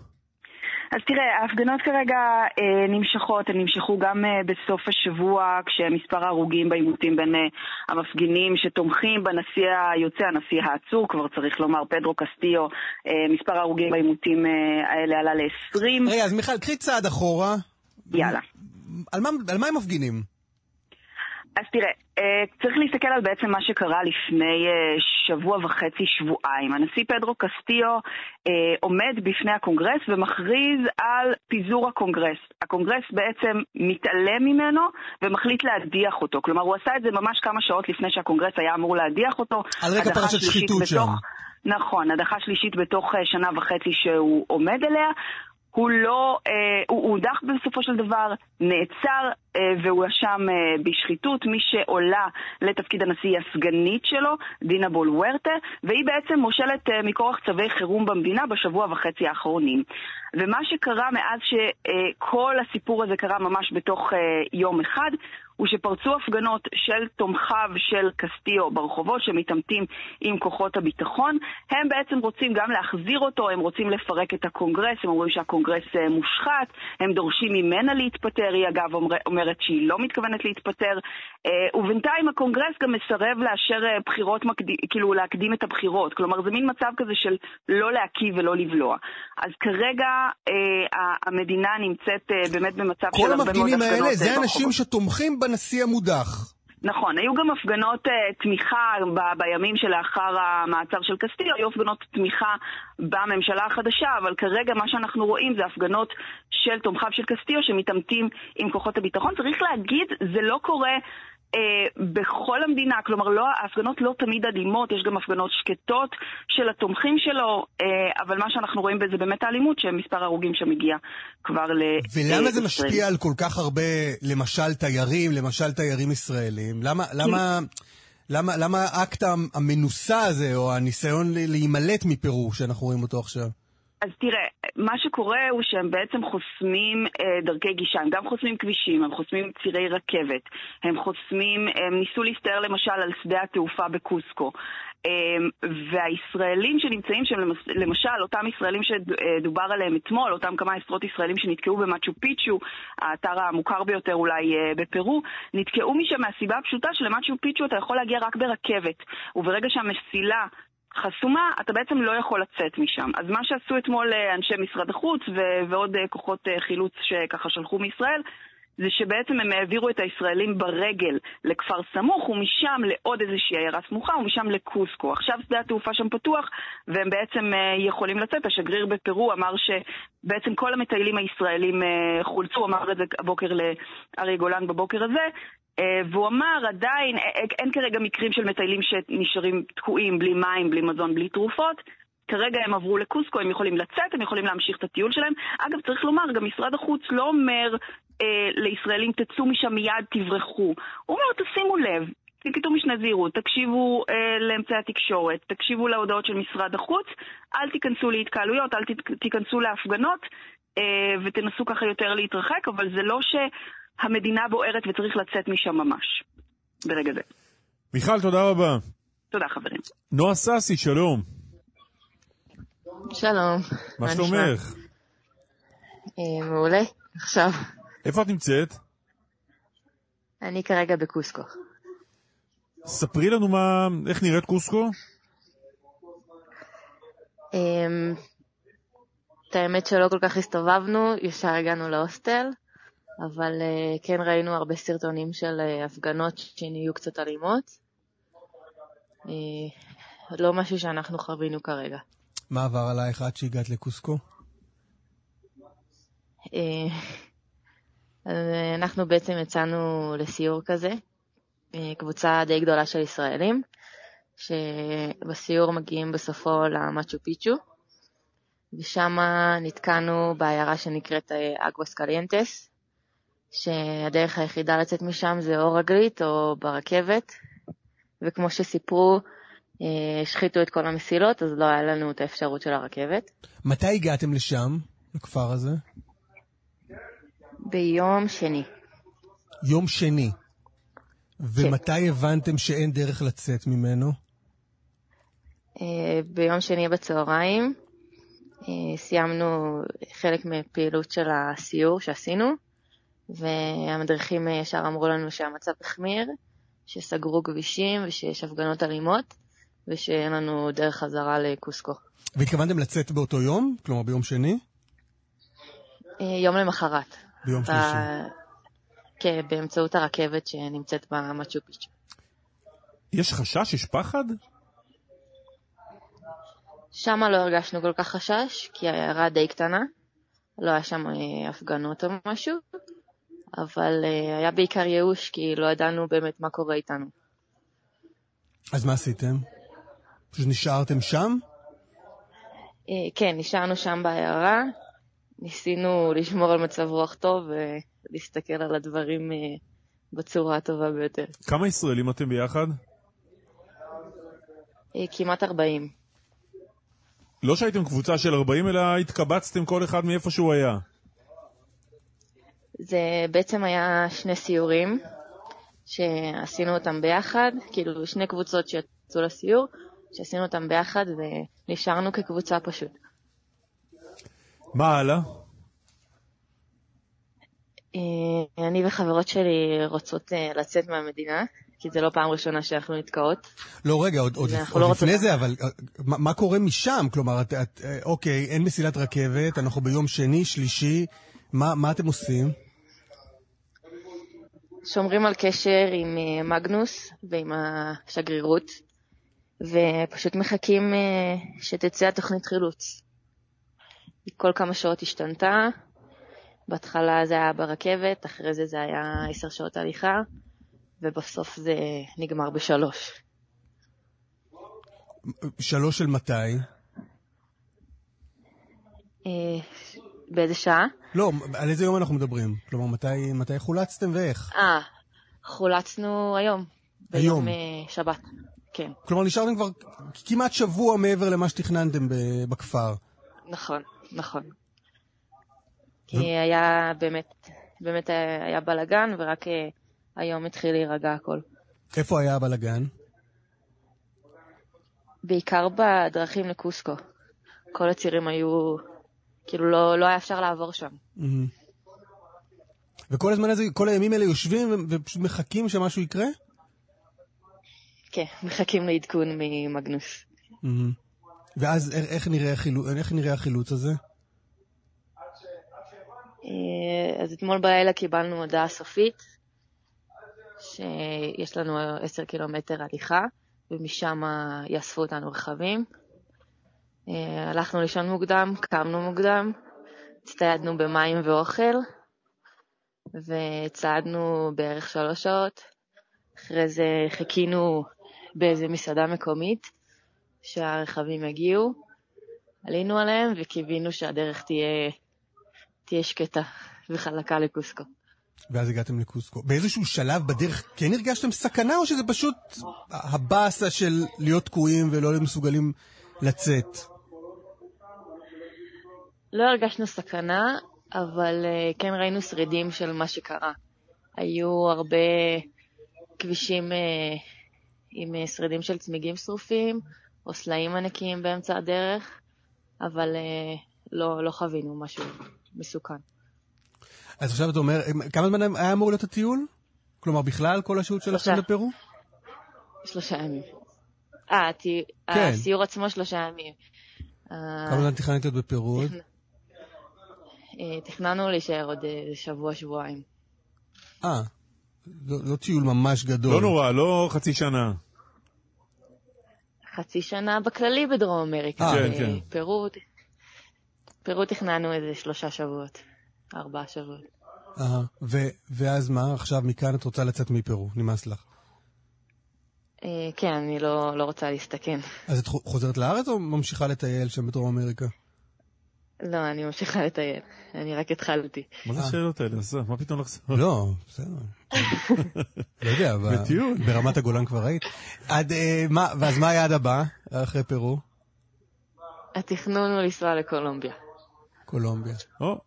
אז תראה, ההפגנות כרגע אה, נמשכות, הן נמשכו גם אה, בסוף השבוע, כשמספר ההרוגים בעימותים בין אה, המפגינים שתומכים בנשיא היוצא, הנשיא העצור, כבר צריך לומר, פדרו קסטיו, אה, מספר ההרוגים בעימותים אה, האלה עלה ל-20. רגע, אז מיכל, קחי צעד אחורה. יאללה. על מה, על מה הם מפגינים? אז תראה, אה, צריך להסתכל על בעצם מה שקרה לפני אה, שבוע וחצי, שבועיים. הנשיא פדרו קסטיו אה, עומד בפני הקונגרס ומכריז על פיזור הקונגרס. הקונגרס בעצם מתעלם ממנו ומחליט להדיח אותו. כלומר, הוא עשה את זה ממש כמה שעות לפני שהקונגרס היה אמור להדיח אותו. על רקע פרשת שחיתות בתוך- שם. נכון, הדחה שלישית בתוך שנה וחצי שהוא עומד אליה. הוא לא, אה, הוא הודח בסופו של דבר, נעצר אה, והואשם אה, בשחיתות. מי שעולה לתפקיד הנשיא היא הסגנית שלו, דינה בולוורטה, והיא בעצם מושלת אה, מכורח צווי חירום במדינה בשבוע וחצי האחרונים. ומה שקרה מאז שכל הסיפור הזה קרה ממש בתוך אה, יום אחד, הוא שפרצו הפגנות של תומכיו של קסטיו ברחובות שמתעמתים עם כוחות הביטחון. הם בעצם רוצים גם להחזיר אותו, הם רוצים לפרק את הקונגרס, הם אומרים שהקונגרס אה, מושחת, הם דורשים ממנה להתפטר, היא אגב אומר, אומרת שהיא לא מתכוונת להתפטר, אה, ובינתיים הקונגרס גם מסרב לאשר אה, בחירות, מקד... כאילו להקדים את הבחירות, כלומר זה מין מצב כזה של לא להקיא ולא לבלוע. אז כרגע המדינה נמצאת באמת במצב של כל הרבה מאוד הפגנות המפגינים האלה זה. אנשים שתומכים בנשיא המודח. נכון, היו גם הפגנות uh, תמיכה ב- בימים שלאחר המעצר של קסטיו, היו הפגנות תמיכה בממשלה החדשה, אבל כרגע מה שאנחנו רואים זה הפגנות של תומכיו של קסטיו שמתעמתים עם כוחות הביטחון. צריך להגיד, זה לא קורה... אה, בכל המדינה, כלומר לא, ההפגנות לא תמיד אלימות, יש גם הפגנות שקטות של התומכים שלו, אה, אבל מה שאנחנו רואים בזה באמת האלימות, שמספר ההרוגים שם הגיע כבר ל... ולמה זה אה, משפיע על כל כך הרבה, למשל תיירים, למשל תיירים ישראלים? למה, למה, למה, למה האקט המנוסה הזה, או הניסיון להימלט מפרו, שאנחנו רואים אותו עכשיו? אז תראה, מה שקורה הוא שהם בעצם חוסמים אה, דרכי גישה, הם גם חוסמים כבישים, הם חוסמים צירי רכבת, הם חוסמים, הם ניסו להסתער למשל על שדה התעופה בקוסקו. אה, והישראלים שנמצאים שם, למשל, אותם ישראלים שדובר עליהם אתמול, אותם כמה עשרות ישראלים שנתקעו במצ'ו פיצ'ו, האתר המוכר ביותר אולי אה, בפרו, נתקעו משם מהסיבה הפשוטה שלמצ'ו פיצ'ו אתה יכול להגיע רק ברכבת, וברגע שהמסילה חסומה, אתה בעצם לא יכול לצאת משם. אז מה שעשו אתמול אה, אנשי משרד החוץ ו- ועוד אה, כוחות אה, חילוץ שככה שלחו מישראל, זה שבעצם הם העבירו את הישראלים ברגל לכפר סמוך, ומשם לעוד איזושהי עיירה סמוכה, ומשם לקוסקו. עכשיו שדה התעופה שם פתוח, והם בעצם יכולים לצאת. השגריר בפרו אמר שבעצם כל המטיילים הישראלים חולצו, אמר את זה הבוקר לאריה גולן בבוקר הזה, והוא אמר, עדיין, אה, אין כרגע מקרים של מטיילים שנשארים תקועים בלי מים, בלי מזון, בלי תרופות. כרגע הם עברו לקוסקו, הם יכולים לצאת, הם יכולים להמשיך את הטיול שלהם. אגב, צריך לומר, גם משרד החוץ לא אומר אה, לישראלים, תצאו משם מיד, תברחו. הוא אומר, תשימו לב, תנקטו משנה זהירות, תקשיבו אה, לאמצעי התקשורת, תקשיבו להודעות של משרד החוץ, אל תיכנסו להתקהלויות, אל תיכנסו להפגנות, אה, ותנסו ככה יותר להתרחק, אבל זה לא שהמדינה בוערת וצריך לצאת משם ממש, ברגע זה. מיכל, תודה רבה. תודה, חברים. נועה ססי, שלום. שלום. מה? שלומך? אה, מעולה. עכשיו, איפה את נמצאת? אני כרגע בקוסקו. ספרי לנו מה, איך נראית קוסקו? אמ, את האמת שלא כל כך הסתובבנו, ישר הגענו להוסטל, אבל אה, כן ראינו הרבה סרטונים של אה, הפגנות שנהיו קצת אלימות. אה, לא משהו שאנחנו חווינו כרגע. מה עבר עלייך עד שהגעת לקוסקו? אנחנו בעצם יצאנו לסיור כזה, קבוצה די גדולה של ישראלים, שבסיור מגיעים בסופו למצ'ו פיצ'ו, ושם נתקענו בעיירה שנקראת אגווס קליינטס, שהדרך היחידה לצאת משם זה או רגלית או ברכבת, וכמו שסיפרו, אה, השחיתו את כל המסילות, אז לא היה לנו את האפשרות של הרכבת. מתי הגעתם לשם, לכפר הזה? ביום שני. יום שני. ומתי הבנתם שאין דרך לצאת ממנו? אה, ביום שני בצהריים אה, סיימנו חלק מפעילות של הסיור שעשינו, והמדריכים ישר אמרו לנו שהמצב החמיר, שסגרו כבישים ושיש הפגנות אלימות, ושאין לנו דרך חזרה לקוסקו. והתכוונתם לצאת באותו יום? כלומר ביום שני? אה, יום למחרת. ביום ב- שלישי. כן, באמצעות הרכבת שנמצאת במצ'ו פיצ'ו. יש חשש? יש פחד? שם לא הרגשנו כל כך חשש, כי העיירה די קטנה, לא היה שם אה, הפגנות או משהו, אבל אה, היה בעיקר ייאוש, כי לא ידענו באמת מה קורה איתנו. אז מה עשיתם? פשוט נשארתם שם? אה, כן, נשארנו שם בעיירה, ניסינו לשמור על מצב רוח טוב ולהסתכל על הדברים אה, בצורה הטובה ביותר. כמה ישראלים אתם ביחד? כמעט 40. לא שהייתם קבוצה של 40, אלא התקבצתם כל אחד מאיפה שהוא היה. זה בעצם היה שני סיורים שעשינו אותם ביחד, כאילו שני קבוצות שיצאו לסיור, שעשינו אותם ביחד ונשארנו כקבוצה פשוט. מה הלאה? אה, אני וחברות שלי רוצות אה, לצאת מהמדינה, כי זה לא פעם ראשונה שאנחנו נתקעות. לא, רגע, עוד, עוד, לא לפני רוצות- זה, אבל אה, מה, מה קורה משם? כלומר, את, את, אוקיי, אין מסילת רכבת, אנחנו ביום שני, שלישי, מה, מה אתם עושים? שומרים על קשר עם אה, מגנוס ועם השגרירות, ופשוט מחכים אה, שתצא התוכנית חילוץ. היא כל כמה שעות השתנתה, בהתחלה זה היה ברכבת, אחרי זה זה היה עשר שעות הליכה, ובסוף זה נגמר בשלוש. שלוש של מתי? באיזה שעה? לא, על איזה יום אנחנו מדברים? כלומר, מתי, מתי חולצתם ואיך? אה, חולצנו היום. היום. ביום אה, שבת, כן, כלומר, נשארתם כבר כמעט שבוע מעבר למה שתכננתם בכפר. נכון, נכון. כי היה באמת, באמת היה, בלאגן, ורק אה, היום התחיל להירגע הכל. איפה היה הבלגן? בעיקר בדרכים לקוסקו. כל הצירים היו, כאילו לא, לא היה אפשר לעבור שם. מהמם. וכל הזמן הזה, כל הימים האלה יושבים ופשוט מחכים שמשהו יקרה? כן, מחכים לעדכון ממגנוס. מהמם. ואז איך, נראה החילו, איך נראה החילוץ הזה? אה, אז אתמול בלילה קיבלנו הודעה סופית, שיש לנו 10 קילומטר הליכה, ומשם יאספו אותנו רכבים. אה, הלכנו לישון מוקדם, קמנו מוקדם, הצטיידנו במים ואוכל, וצעדנו בערך שלוש שעות. אחרי זה חיכינו באיזה מסעדה מקומית שהרכבים יגיעו. עלינו עליהם וקיווינו שהדרך תהיה, תהיה שקטה וחלקה לקוסקו. ואז הגעתם לקוסקו. באיזשהו שלב בדרך כן הרגשתם סכנה, או שזה פשוט הבאסה של להיות תקועים ולא מסוגלים לצאת? לא הרגשנו סכנה, אבל אה, כן ראינו שרידים של מה שקרה. היו הרבה כבישים אה, עם אה, שרידים של צמיגים שרופים, או סלעים ענקיים באמצע הדרך, אבל לא, לא חווינו משהו מסוכן. אז עכשיו אתה אומר, כמה זמן היה אמור להיות הטיול? כלומר, בכלל כל השהות שלכם. בפרו? שלושה ימים. אה, הטי- כן. הסיור עצמו שלושה ימים. כמה זמן תכננת להיות בפרו תכננו להישאר עוד אה, שבוע-שבועיים. אה, לא לא טיול ממש גדול. לא נורא, לא חצי שנה. חצי שנה בכללי בדרום אמריקה. אה, כן, אה, כן. פרו, פרו תכננו איזה שלושה שבועות, ארבעה שבועות. אהה. ו- ואז מה? עכשיו מכאן את רוצה לצאת מפרו, נמאס לך. אה, כן, אני לא, לא רוצה להסתכן. אז את חו- חוזרת לארץ או ממשיכה לטייל שם בדרום אמריקה? לא, אני ממשיכה לטייל. אני רק התחלתי. מה זה אה. השאלות האלה? עזוב, מה פתאום לחזור? לא, בסדר. לא יודע, בטיול. ברמת הגולן כבר היית. עד, אה, מה, ואז מה היעד הבא אחרי פרו? התכנון הוא לנסוע לקולומביה. קולומביה. או,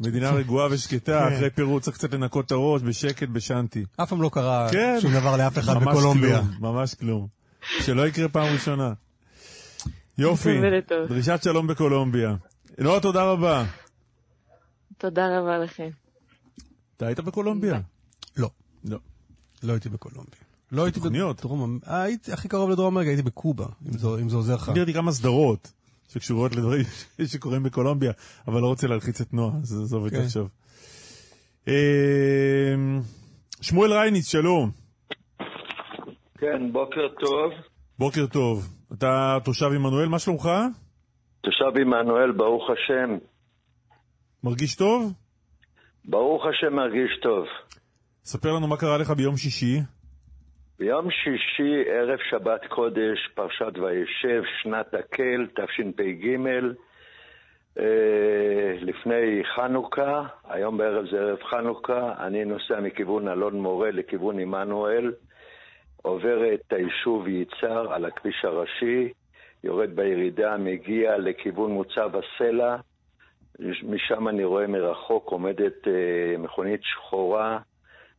מדינה רגועה ושקטה, כן. אחרי פירוד צריך קצת לנקות את הראש בשקט, בשנטי. אף פעם לא קרה כן. שום דבר לאף אחד ממש בקולומביה. כלום, ממש כלום. שלא יקרה פעם ראשונה. יופי. דרישת שלום בקולומביה. נועה, תודה רבה. תודה רבה לכם. אתה היית בקולומביה? לא, לא. לא הייתי בקולומביה. לא הייתי. בדרום... אה, הייתי הכי קרוב לדרום אמריקה, הייתי בקובה, אם זה- אם זה עוזר לך. ראיתי כמה סדרות שקשורות לדברים שקורים בקולומביה, אבל לא רוצה להלחיץ את נועה, אז עזוב את כן. זה עכשיו. אה, שמואל רייניץ, שלום. כן, בוקר טוב. בוקר טוב. אתה תושב עמנואל, מה שלומך? תושב עמנואל, ברוך השם. מרגיש טוב? ברוך השם מרגיש טוב. ספר לנו מה קרה לך ביום שישי. ביום שישי, ערב שבת קודש, פרשת וישב, שנת הקל, תשפ"ג, אה, לפני חנוכה, היום בערב זה ערב חנוכה, אני נוסע מכיוון אלון מורה לכיוון עמנואל, עובר את היישוב יצהר על הכביש הראשי, יורד בירידה, מגיע לכיוון מוצב הסלע, משם אני רואה מרחוק עומדת אה, מכונית שחורה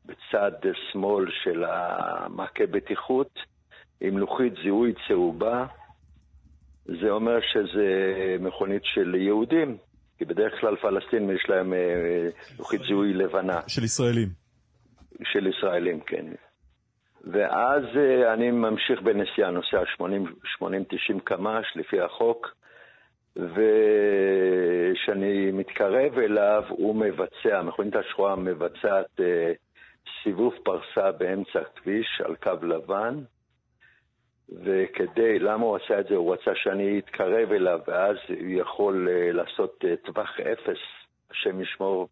בצד שמאל של המעקה בטיחות עם לוחית זיהוי צהובה. זה אומר שזה מכונית של יהודים, כי בדרך כלל פלסטינים יש להם אה, לוחית זיהוי לבנה. של ישראלים. של ישראלים, כן. ואז אה, אני ממשיך בנסיעה, נוסע 80-90 קמ"ש לפי החוק, וכשאני מתקרב אליו, הוא מבצע, מכונית השחורה מבצעת אה, סיבוב פרסה באמצע הכביש על קו לבן, וכדי, למה הוא עשה את זה? הוא רצה שאני אתקרב אליו, ואז הוא יכול אה, לעשות טווח אפס, השם ישמור.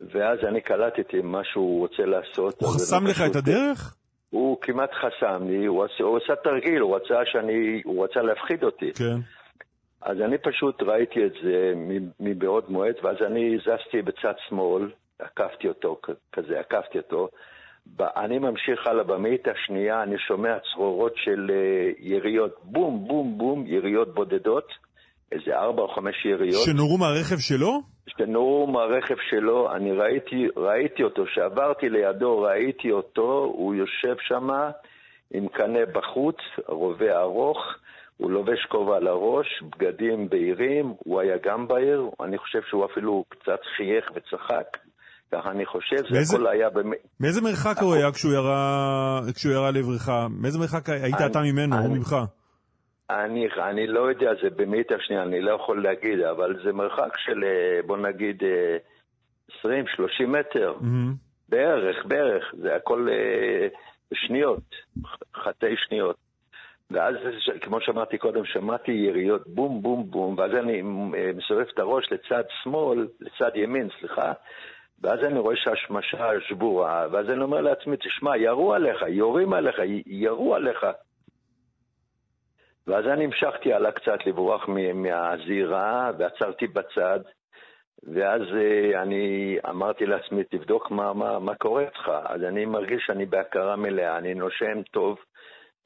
ואז אני קלטתי מה שהוא רוצה לעשות. הוא חסם לך את פשוט- הדרך? הוא כמעט חסם לי, הוא עשה, הוא עשה תרגיל, הוא רצה שאני, הוא רצה להפחיד אותי. כן. אז אני פשוט ראיתי את זה מבעוד מועד, ואז אני זזתי בצד שמאל, עקפתי אותו, כזה, עקפתי אותו. אני ממשיך הלאה במאית השנייה, אני שומע צרורות של אה, יריות, בום, בום, בום, יריות בודדות, איזה ארבע או חמש יריות. שנורו מהרכב שלו? שנורו מהרכב שלו, אני ראיתי, ראיתי אותו, כשעברתי לידו ראיתי אותו, הוא יושב שם עם קנה בחוץ, רובה ארוך, הוא לובש כובע על הראש, בגדים בהירים, הוא היה גם בעיר, אני חושב שהוא אפילו קצת חייך וצחק, ככה אני חושב, זה הכל היה באמת... מאיזה מרחק הוא היה כשהוא ירה, כשהוא ירה לעברך? מאיזה מרחק היית אני- אתה ממנו או ממך? אני, אני לא יודע, זה במאית השנייה, אני לא יכול להגיד, אבל זה מרחק של, אה, בוא נגיד, אה, 20-30 מטר. מהמם. בערך, בערך, זה הכל אה, שניות, חטאי שניות. ואז, כמו שאמרתי קודם, שמעתי יריות בום בום בום, ואז אני אה, מסובב את הראש לצד שמאל, לצד ימין, סליחה, ואז אני רואה שהשמשה שבורה, ואז אני אומר לעצמי, תשמע, ירו עליך, יורים עליך, ירו עליך. ואז אני המשכתי הלאה קצת לברוח מהזירה, ועצרתי בצד, ואז אה, אני אמרתי לעצמי, תבדוק מה, מה, מה קורה איתך. אז אני מרגיש שאני בהכרה מלאה, אני נושם טוב,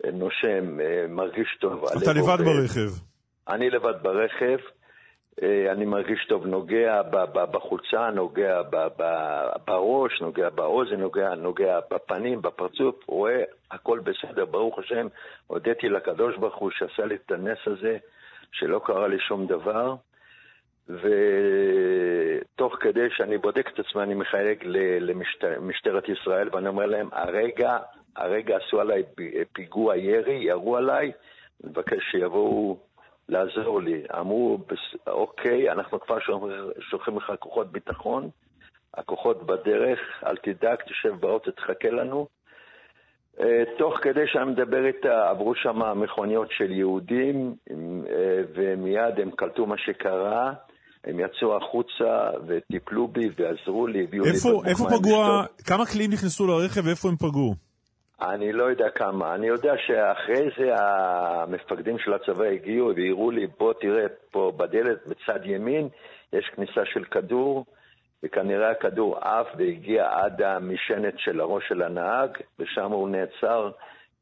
אה, נושם, אה, מרגיש טוב. אתה לבד. ברכב. אני לבד ברכב, אני מרגיש טוב, נוגע בחולצה, נוגע בראש, נוגע באוזן, נוגע, נוגע בפנים, בפרצוף, רואה הכל בסדר, ברוך השם. הודיתי לקדוש ברוך הוא שעשה לי את הנס הזה, שלא קרה לי שום דבר. ותוך כדי שאני בודק את עצמי, אני מחלק למשטרת ישראל, ואני אומר להם, הרגע, הרגע עשו עליי פיגוע ירי, ירו עליי, אני מבקש שיבואו לעזור לי. אמרו, "בס- אוקיי, אנחנו כבר שולחים- לך כוחות ביטחון, הכוחות בדרך, אל תדאג, תשב באוטו, תחכה לנו. אה, תוך כדי שאני מדבר איתה, עברו שם מכוניות של יהודים, אה, ומיד הם קלטו מה שקרה. הם יצאו החוצה וטיפלו בי ועזרו לי, הביאו לי איפה, פגעו. כמה כלים נכנסו לרכב ואיפה הם פגעו? אני לא יודע כמה. אני יודע שאחרי זה המפקדים של הצבא הגיעו והראו לי, בוא תראה פה בדלת בצד ימין, יש כניסה של כדור, וכנראה הכדור עף והגיע עד המשענת של הראש של הנהג, ושם הוא נעצר,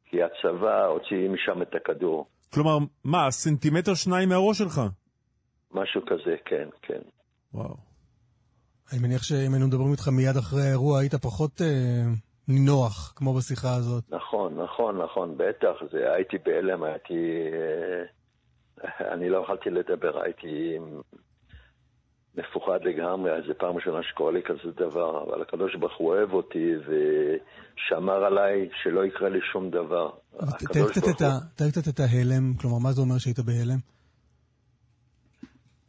כי הצבא הוציא משם את הכדור. כלומר, מה, סנטימטר שניים מהראש שלך? משהו כזה, כן, כן. וואו. אני מניח שאם היינו מדברים איתך מיד אחרי האירוע, היית פחות אה, נינוח, כמו בשיחה הזאת. נכון, נכון, נכון, בטח, זה, הייתי בהלם, הייתי... אה, אני לא יכולתי לדבר, הייתי מפוחד לגמרי, זו פעם ראשונה שקורה לי כזה דבר, אבל הקדוש ברוך הוא אוהב אותי ושמר עליי שלא יקרה לי שום דבר. תאר קצת את ההלם, כלומר, מה זה אומר שהיית בהלם?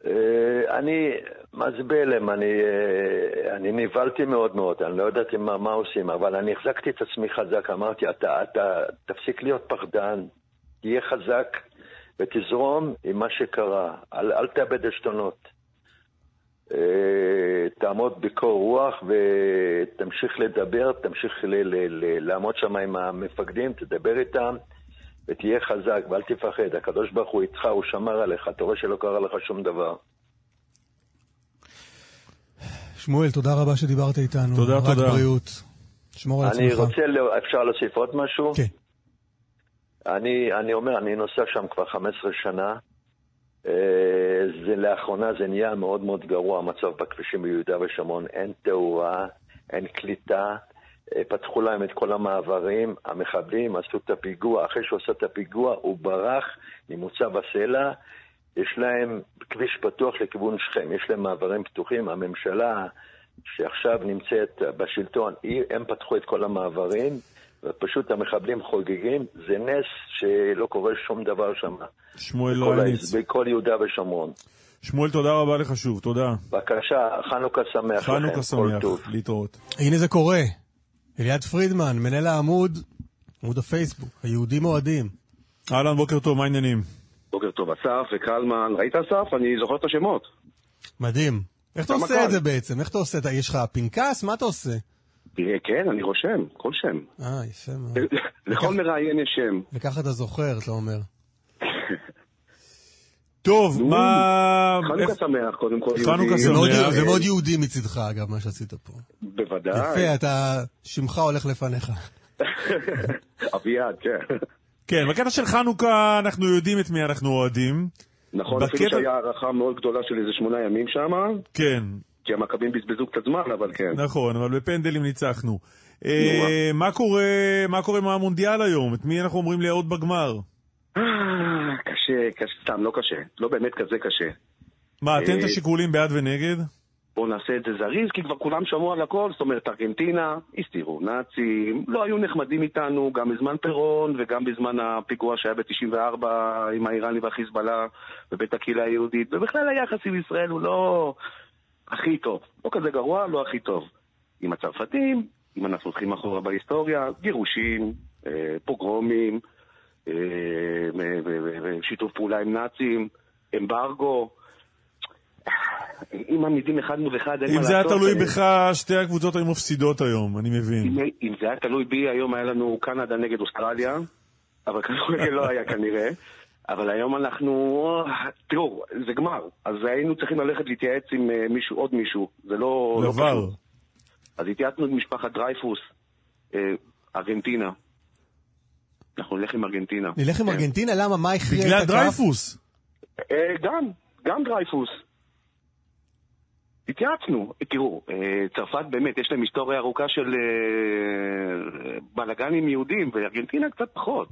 אה, אני, מה זה בהלם? אני, אה, אני נבהלתי מאוד מאוד, אני לא ידעתי מה, מה עושים, אבל אני החזקתי את עצמי חזק, אמרתי, אתה, אתה תפסיק להיות פחדן, תהיה חזק ותזרום עם מה שקרה, אל, אל תאבד עשתונות. אה, תעמוד בקור רוח ותמשיך לדבר, תמשיך ל- ל- ל- לעמוד שם עם המפקדים, תדבר איתם. ותהיה חזק ואל תפחד, הקדוש ברוך הוא איתך, הוא שמר עליך, אתה רואה שלא קרה לך שום דבר. שמואל, תודה רבה שדיברת איתנו. תודה, רק תודה. בריאות. שמור על עצמך. אני רוצה, אפשר להוסיף עוד משהו? כן. אני, אני אומר, אני נוסע שם כבר 15 שנה. אה, זה לאחרונה זה נהיה מאוד מאוד גרוע, המצב בכבישים ביהודה ושומרון. אין תאורה, אין קליטה. אה, פתחו להם את כל המעברים, המחבלים עשו את הפיגוע, אחרי שהוא עשה את הפיגוע הוא ברח ממוצב הסלע, יש להם כביש פתוח לכיוון שכם, יש להם מעברים פתוחים, הממשלה שעכשיו נמצאת בשלטון, הם פתחו את כל המעברים, ופשוט המחבלים חוגגים, זה נס שלא קורה שום דבר שם. שמואל לויניץ. בכל יהודה ושומרון. שמואל, תודה רבה לך שוב, תודה. בבקשה, חנוכה שמח לכם, חנוכה כל שמח. להתראות. הנה זה קורה. אליעד פרידמן, מנהל העמוד, עמוד הפייסבוק, היהודים אוהדים. אהלן, בוקר טוב, מה העניינים? בוקר טוב, אסף וקלמן. ראית אסף? אני זוכר את השמות. מדהים. איך אתה עושה. את זה בעצם? איך אתה עושה את זה? יש לך פנקס? מה אתה עושה? תראה, כן, אני רושם, כל שם. אה, יפה מאוד. לכל מראיין יש שם. וככה אתה זוכר, אתה אומר. טוב, מה... חנוכה שמח, קודם כל. חנוכה שמח. זה מאוד יהודי מצידך, אגב, מה שעשית פה. בוודאי. יפה, אתה... שמך הולך לפניך. אביעד, כן. כן, בקטע של חנוכה אנחנו יודעים את מי אנחנו אוהדים. נכון, אפילו שהיה הערכה מאוד גדולה של איזה שמונה ימים שם, כן, כי המכבים בזבזו קצת זמן, אבל כן. נכון, אבל בפנדלים ניצחנו. אה, מה קורה מה קורה עם המונדיאל היום? את מי אנחנו אומרים לראות בגמר? קשה, קשה, סתם, לא קשה. לא באמת כזה קשה. מה, תן את אה, השיקולים בעד ונגד? בואו נעשה את זה זריז, כי כבר כולם שמעו על הכל, זאת אומרת, ארגנטינה, הסתירו נאצים, לא היו נחמדים איתנו גם בזמן פירון וגם בזמן הפיגוע שהיה ב-94 עם האיראני והחיזבאללה בבית הקהילה היהודית, ובכלל היחס עם ישראל הוא לא הכי טוב, לא כזה גרוע, לא הכי טוב. עם הצרפתים, אם אנחנו הולכים אחורה בהיסטוריה, גירושים, אה, פוגרומים, ושיתוף פעולה עם נאצים, אמברגו. אם מעמידים אחד מול אחד, אין מה אם לעשות. זה היה תלוי בך, שתי הקבוצות היו מפסידות היום, אני מבין. אם, אם זה היה תלוי בי, היום היה לנו קנדה נגד אוסטרליה, אבל כדורגל לא היה כנראה. אבל היום אנחנו... תראו, זה גמר, אז היינו צריכים ללכת להתייעץ עם אה, מישהו, עוד מישהו. זה לא... לא לבר. פשוט. אז התייעצנו עם משפחת דרייפוס, אה, ארגנטינה. אנחנו נלך עם ארגנטינה. נלך עם כן. ארגנטינה? למה? מה הכריע את בגלל הכף? דרייפוס. אה, גם, גם דרייפוס. התייעצנו. תראו, אה, צרפת באמת, יש להם היסטוריה ארוכה של אה, בלאגנים יהודים, וארגנטינה קצת פחות.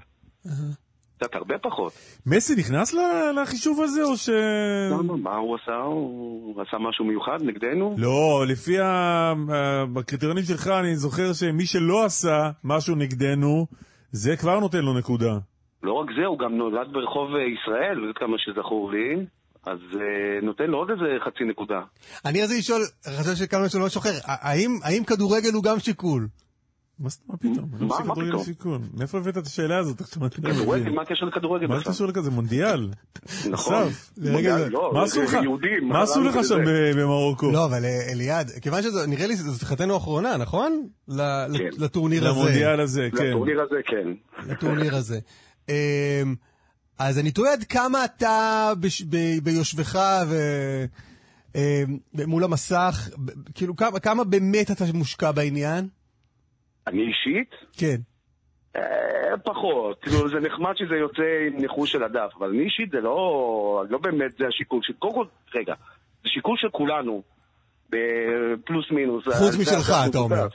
קצת הרבה פחות. מסי נכנס לחישוב הזה, או ש... למה? מה הוא עשה? הוא עשה משהו מיוחד נגדנו? לא, לפי הקריטריונים שלך, אני זוכר שמי שלא עשה משהו נגדנו, זה כבר נותן לו נקודה. לא רק זה, הוא גם נולד ברחוב אה, ישראל, עד כמה שזכור לי. אז אה, נותן לו עוד איזה חצי נקודה. אני רציתי לשאול, חשבתי שכמה שלא משהו אחר, האם האם כדורגל הוא גם שיקול? מה זאת אומרת פתאום? לא מה- פתאום? סיכון. מאיפה הבאת את השאלה הזאת? לא כדורגל. מה הקשר לכדורגל מה? קשור לכזה? מונדיאל? נכון. לא, מה עשו לך? שם ב- במרוקו? לא, אבל אה, אליעד, כיוון שזה, נראה לי שזו שיחתנו האחרונה, נכון? ל- כן. לטורניר הזה. למונדיאל הזה, כן. לטורניר הזה כן. לטורניר הזה. אמ, אז אני תוהה עד כמה אתה ביושבך ו... אמ, מול המסך, כאילו כמה באמת אתה מושקע בעניין? אני אישית? כן. אה, פחות. כאילו, זה נחמד שזה יוצא עם ניחוש של הדף, אבל אני אישית זה לא, לא באמת זה השיקול של... קודם כל, רגע, זה שיקול של כולנו. פלוס מינוס. חוץ משלך, אתה אומר.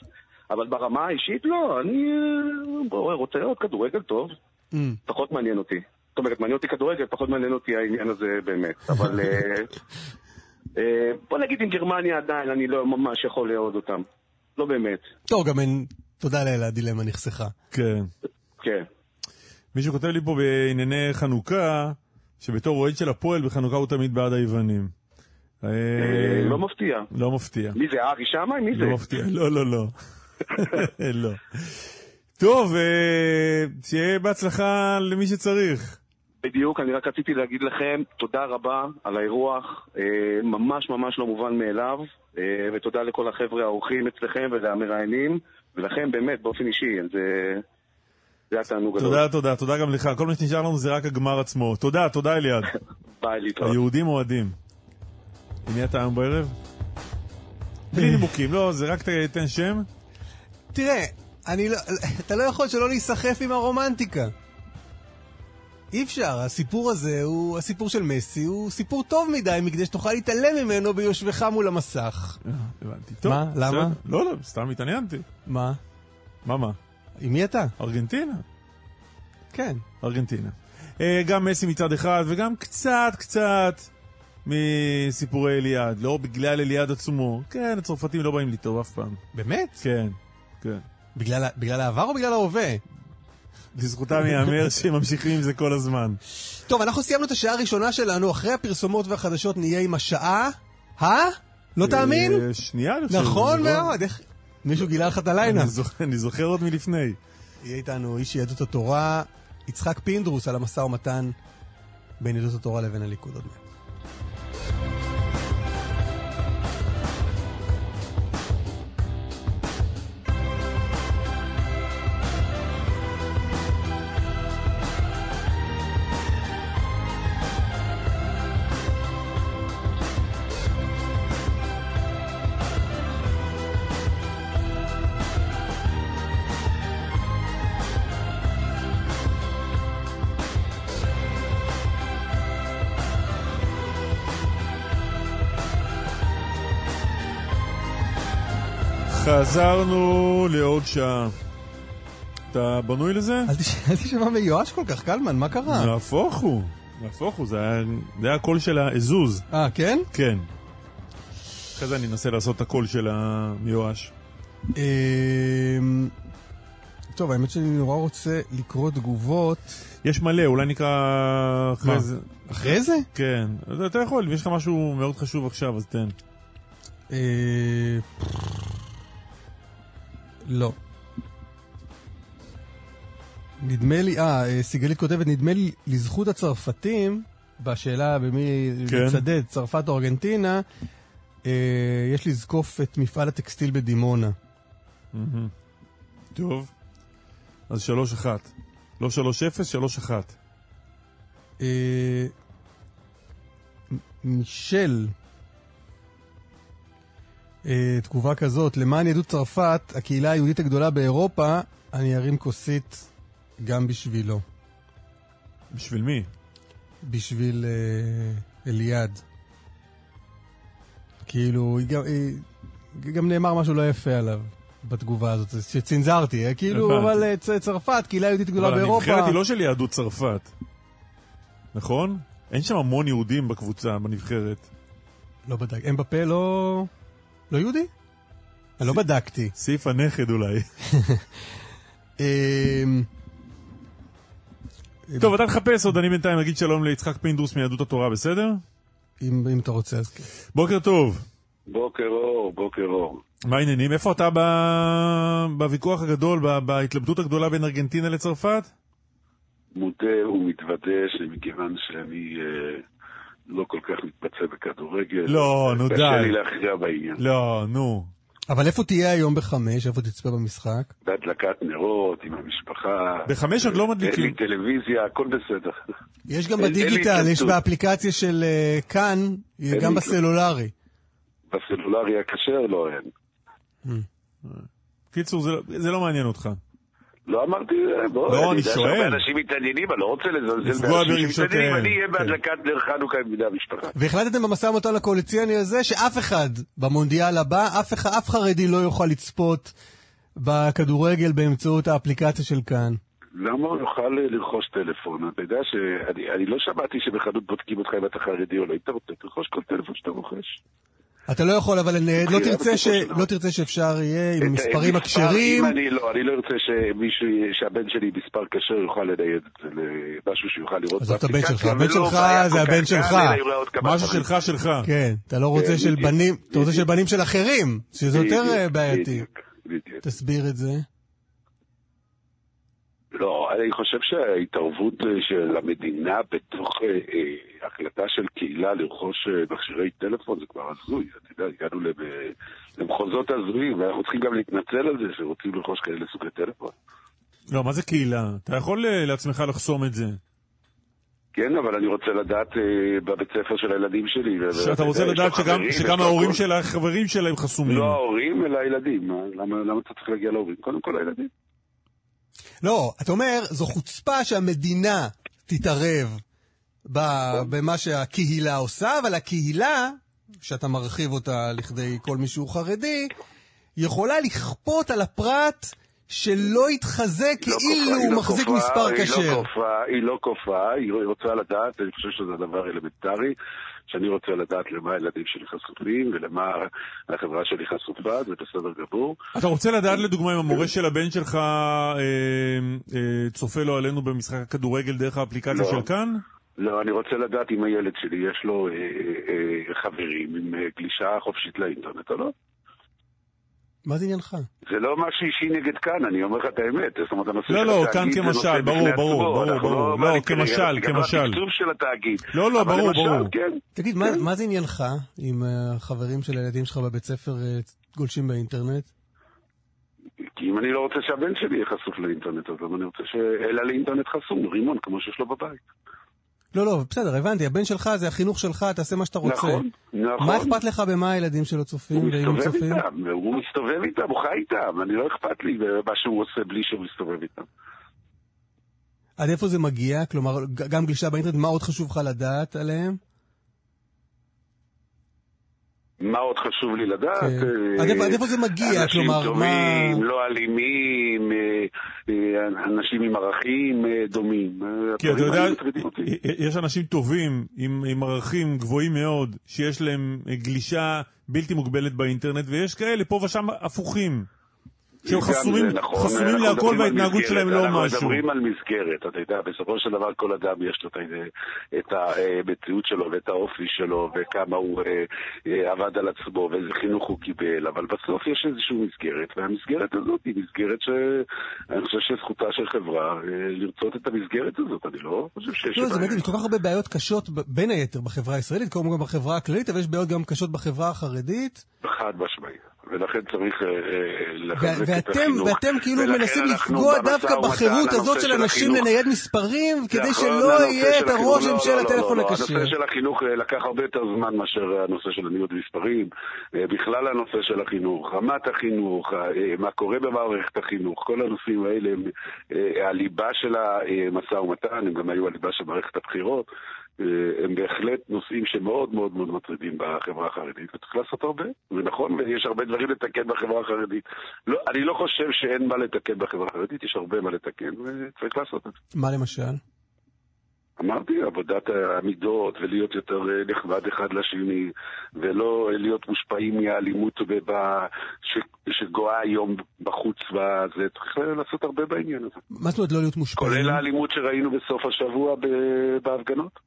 אבל ברמה האישית לא, אני אה, בוא, רוצה עוד כדורגל טוב, Mm. פחות מעניין אותי. זאת אומרת, מעניין אותי כדורגל, פחות מעניין אותי העניין הזה באמת. אבל אה, אה, בוא נגיד עם גרמניה עדיין אני לא ממש יכול לאהוד אותם. לא באמת. טוב, גם אין... תודה לאל, הדילמה נחסכה. כן. כן. מישהו כותב לי פה בענייני חנוכה, שבתור אוהד של הפועל בחנוכה הוא תמיד בעד היוונים. אה, אה, לא מפתיע. לא מפתיע. מי זה, ארי שמאי? מי זה? לא מפתיע. לא, לא, לא. לא. טוב, אה, שיהיה בהצלחה למי שצריך. בדיוק, אני רק רציתי להגיד לכם תודה רבה על האירוח, אה, ממש ממש לא מובן מאליו, אה, ותודה לכל החבר'ה האורחים אצלכם ולמראיינים, ולכם באמת, באופן אישי, זה, זה התענוג הגדול. תודה, תודה, תודה גם לך. כל מה שנשאר לנו זה רק הגמר עצמו. תודה, תודה אליעד. ביי, להתראות. היהודים אוהדים. עם מי אתה היום בערב? בלי נימוקים, לא, זה רק תן שם. תראה, אני לא, אתה לא יכול שלא להיסחף עם הרומנטיקה. אי אפשר, הסיפור הזה הוא, הסיפור של מסי, הוא סיפור טוב מדי מכדי שתוכל להתעלם ממנו ביושבך מול המסך. אה, הבנתי. טוב, מה? למה? לא, לא, סתם התעניינתי. מה? מה, מה? עם מי אתה? ארגנטינה. כן. ארגנטינה. אה, גם מסי מצד אחד, וגם קצת קצת מסיפורי אליעד. לא בגלל אליעד עצמו. כן, הצרפתים לא באים לי טוב אף פעם. באמת? כן, כן. בגלל, בגלל העבר או בגלל ההווה? לזכותם ייאמר שהם ממשיכים עם זה כל הזמן. טוב, אנחנו סיימנו את השעה הראשונה שלנו, אחרי הפרסומות והחדשות נהיה עם השעה... אה? לא תאמין? שנייה, אני חושב. נכון לא- מאוד, איך... מישהו גילה לך את זוכר- אני זוכר עוד מלפני. יהיה איתנו איש יהדות התורה, יצחק פינדרוס, על המשא ומתן בין יהדות התורה לבין הליכוד עוד מעט. חזרנו לעוד שעה. אתה בנוי לזה? אל תש- אל תשמע מיואש כל כך, קלמן, מה קרה? נהפוך הוא. נהפוך הוא, זה היה- הקול של האזוז. אה, כן? כן. אחרי זה אני אנסה לעשות את הקול של המיואש. אמ, טוב, האמת שאני נורא רוצה לקרוא תגובות. יש מלא, אולי נקרא אחרי? זה. אחרי זה? כן. אתה יכול, אם יש לך משהו מאוד חשוב עכשיו, אז תן. לא. נדמה לי, אה, אה, סיגלית כותבת, נדמה לי לזכות הצרפתים, בשאלה במי כן. לצדד, צרפת או ארגנטינה, אה, יש לזקוף את מפעל הטקסטיל בדימונה. טוב. אז שלוש אחת. לא שלוש אפס, שלוש אחת. אה, מ- מישל, אה, תגובה כזאת, למען יהדות צרפת, הקהילה היהודית הגדולה באירופה, אני ארים כוסית גם בשבילו. בשביל מי? בשביל אה, אליעד. כאילו, גם, גם נאמר משהו לא יפה עליו בתגובה הזאת, שצנזרתי, אה? כאילו. אבל אה, צרפת, קהילה יהודית גדולה אבל באירופה. הנבחרת היא לא של יהדות צרפת. נכון? אין שם המון יהודים בקבוצה, בנבחרת. לא בדק, הם בפה לא... לא יהודי? אני לא בדקתי. סעיף הנכד אולי. אמ, טוב, אתה תחפש עוד, אני בינתיים אגיד שלום ליצחק פינדרוס מיהדות התורה, בסדר? אם אם אתה רוצה, אז כן. בוקר טוב. בוקר אור, בוקר אור. מה העניינים? איפה אתה. בוויכוח הגדול, ב... בהתלבטות הגדולה בין ארגנטינה לצרפת? מודה ומתוודה שמכיוון שאני אה, לא כל כך מתמצא בכדורגל, לא, נו קשה די. לי להכריע בעניין. לא, נו. אבל איפה תהיה היום בחמש? איפה תצפה במשחק? בהדלקת נרות עם המשפחה. בחמש עוד לא אין מדליקים. לי טלוויזיה, הכל בסדר. יש גם אין- אין בדיגיטל, יש. באפליקציה של אה, כאן, אין גם בסלולרי. בסלולרי הכשר לא אין. קיצור, זה, לא- זה לא מעניין אותך. לא אמרתי, אה, בוא, לא, אני יודע שואל. שהרבה אנשים מתעניינים, אני לא רוצה לזלזל באנשים שמתעניינים, אני אהיה כן. בהדלקת נר חנוכה עם בני המשפחה. והחלטתם במשא ומתן הקואליציוני הזה שאף אחד במונדיאל הבא, אף, אחד, אף חרדי לא יוכל לצפות בכדורגל באמצעות האפליקציה של כאן. למה הוא יוכל אה, לרכוש טלפון? אתה יודע שאני אני לא שמעתי שבחנות בודקים אותך אם אתה חרדי או לא. אם אתה רוצה, תרכוש כל טלפון שאתה רוכש. אתה לא יכול אבל לנייד, לא תרצה, ש... לא תרצה שאפשר יהיה עם המספרים המספר, הכשרים. אם אני לא, אני לא ארצה שמישהו, שהבן שלי מספר כשר יוכל לנייד את זה למשהו שיוכל לראות עזוב את הבן שלך, הבן שלך זה הבן קל, שלך. משהו. שלך שלך. כן, אתה לא רוצה כן, של בנים, אתה רוצה. של בנים של אחרים, שזה יותר אה, בעייתי. תסביר את זה. אני חושב שההתערבות אה, של המדינה בתוך אה, אה, החלטה של קהילה לרכוש אה, מכשירי טלפון זה כבר הזוי. אתה יודע, הגענו למ- למחוזות הזויים, ואנחנו צריכים גם להתנצל על זה שרוצים לרכוש כאלה סוגי טלפון. לא, מה זה קהילה? אתה יכול אה, לעצמך לחסום את זה. כן, אבל אני רוצה לדעת אה, בבית ספר של הילדים שלי. שאתה רוצה לדעת שגם- שגם ההורים. של החברים שלהם חסומים. לא ההורים, אלא הילדים. מה- למה למה אתה צריך להגיע להורים? קודם כל הילדים. לא, אתה אומר, זו חוצפה שהמדינה תתערב ב- במה שהקהילה עושה, אבל הקהילה, שאתה מרחיב אותה לכדי כל מי שהוא חרדי, יכולה לכפות על הפרט שלא יתחזה היא לא כאילו היא הוא לא מחזיק כופה, מספר היא כשר. לא כופה, היא לא כופה, היא רוצה לדעת, אני חושב שזה דבר אלמנטרי, שאני רוצה לדעת למה הילדים שלי חשופים ולמה החברה שלי חשופה, זה בסדר גמור. אתה רוצה לדעת לדוגמה אם המורה של הבן שלך אה, אה, צופה לו עלינו במשחק הכדורגל דרך האפליקציה לא. של כאן? לא, אני רוצה לדעת אם הילד שלי יש לו אה, אה, אה, חברים עם אה, גלישה חופשית לאינטרנט או לא. מה זה עניינך? זה לא משהו אישי נגד כאן, אני אומר לך את האמת. זאת אומרת, הנושא לא, של לא, התאגיד כאן זה נושא כמשל, ברור, ברור. ברור, ברור. לא, כמשל, גם כמשל. לתקצוב של התאגיד. לא, לא, ברור, ברור. כן. תגיד, מה, מה זה עניינך אם אה, החברים של הילדים שלך בבית ספר אה, גולשים באינטרנט? כי אם אני לא רוצה שהבן שלי יהיה חשוף לאינטרנט, אז למה אני רוצה ש... אלא לאינטרנט חסום, רימון, כמו שיש לו בבית. לא, לא, בסדר, הבנתי, הבן שלך זה החינוך שלך, תעשה מה שאתה רוצה. נכון, נכון. מה אכפת לך במה הילדים שלו צופים, ואם צופים? איתם, הוא מסתובב איתם, הוא חי איתם, אני לא אכפת לי מה שהוא עושה בלי שהוא מסתובב איתם. עד איפה זה מגיע? כלומר, גם גלישה באינטרנט, מה עוד חשוב לך לדעת עליהם? מה עוד חשוב לי לדעת? כן. אה, עד איפה- זה מגיע? אנשים כלומר, טובים, מה- לא אלימים, אה, אה, אנשים עם ערכים דומים. כי אתה יודע. יש אנשים טובים עם, עם ערכים גבוהים מאוד, שיש להם גלישה בלתי מוגבלת באינטרנט, ויש כאלה פה ושם הפוכים. שהם חסומים, נכון, חסומים אנחנו להכל וההתנהגות מסגרת, שלהם לא אנחנו משהו. מדברים על מסגרת, אתה יודע, בסופו של דבר כל אדם יש לו את ה- את המציאות שלו ואת האופי שלו וכמה הוא אה, אה, עבד על עצמו ואיזה חינוך הוא קיבל, אבל בסוף יש איזושהי מסגרת, והמסגרת הזאת היא מסגרת שאני חושב שזכותה של חברה אה, לרצות את המסגרת הזאת, אני לא חושב שיש... לא, זה. באמת, יש כל כך הרבה בעיות קשות, בין היתר בחברה הישראלית, כמו גם בחברה הכללית, אבל יש בעיות גם קשות בחברה החרדית. חד משמעי. ולכן צריך אה, אה, לחזק ו- את ואתם, החינוך. ואתם כאילו מנסים לפגוע דווקא בחירות הזאת של אנשים. לנייד מספרים, כדי נכון, שלא יהיה את. הרושם של לא, לא, הטלפון לא, הכשר. הנושא של החינוך אה, לקח הרבה יותר זמן מאשר הנושא של הניוד מספרים. בכלל הנושא של החינוך, רמת החינוך, מה קורה במערכת החינוך, כל הנושאים האלה הם הליבה של המשא ומתן, הם גם היו הליבה של מערכת הבחירות. אה, הם בהחלט נושאים שמאוד מאוד מאוד מטרידים בחברה החרדית, וצריך לעשות הרבה, ונכון, ויש הרבה דברים לתקן בחברה החרדית. לא, אני לא חושב שאין מה לתקן בחברה החרדית, יש הרבה מה לתקן, וצריך לעשות את זה. מה למשל? אמרתי, עבודת המידות, ולהיות יותר אה, נחמד אחד לשני, ולא אה, להיות מושפעים מהאלימות ובא- ש- שגואה היום בחוץ, וזה צריך לעשות הרבה בעניין הזה. מה זאת אומרת לא להיות מושפעים? כולל האלימות שראינו בסוף השבוע בהפגנות.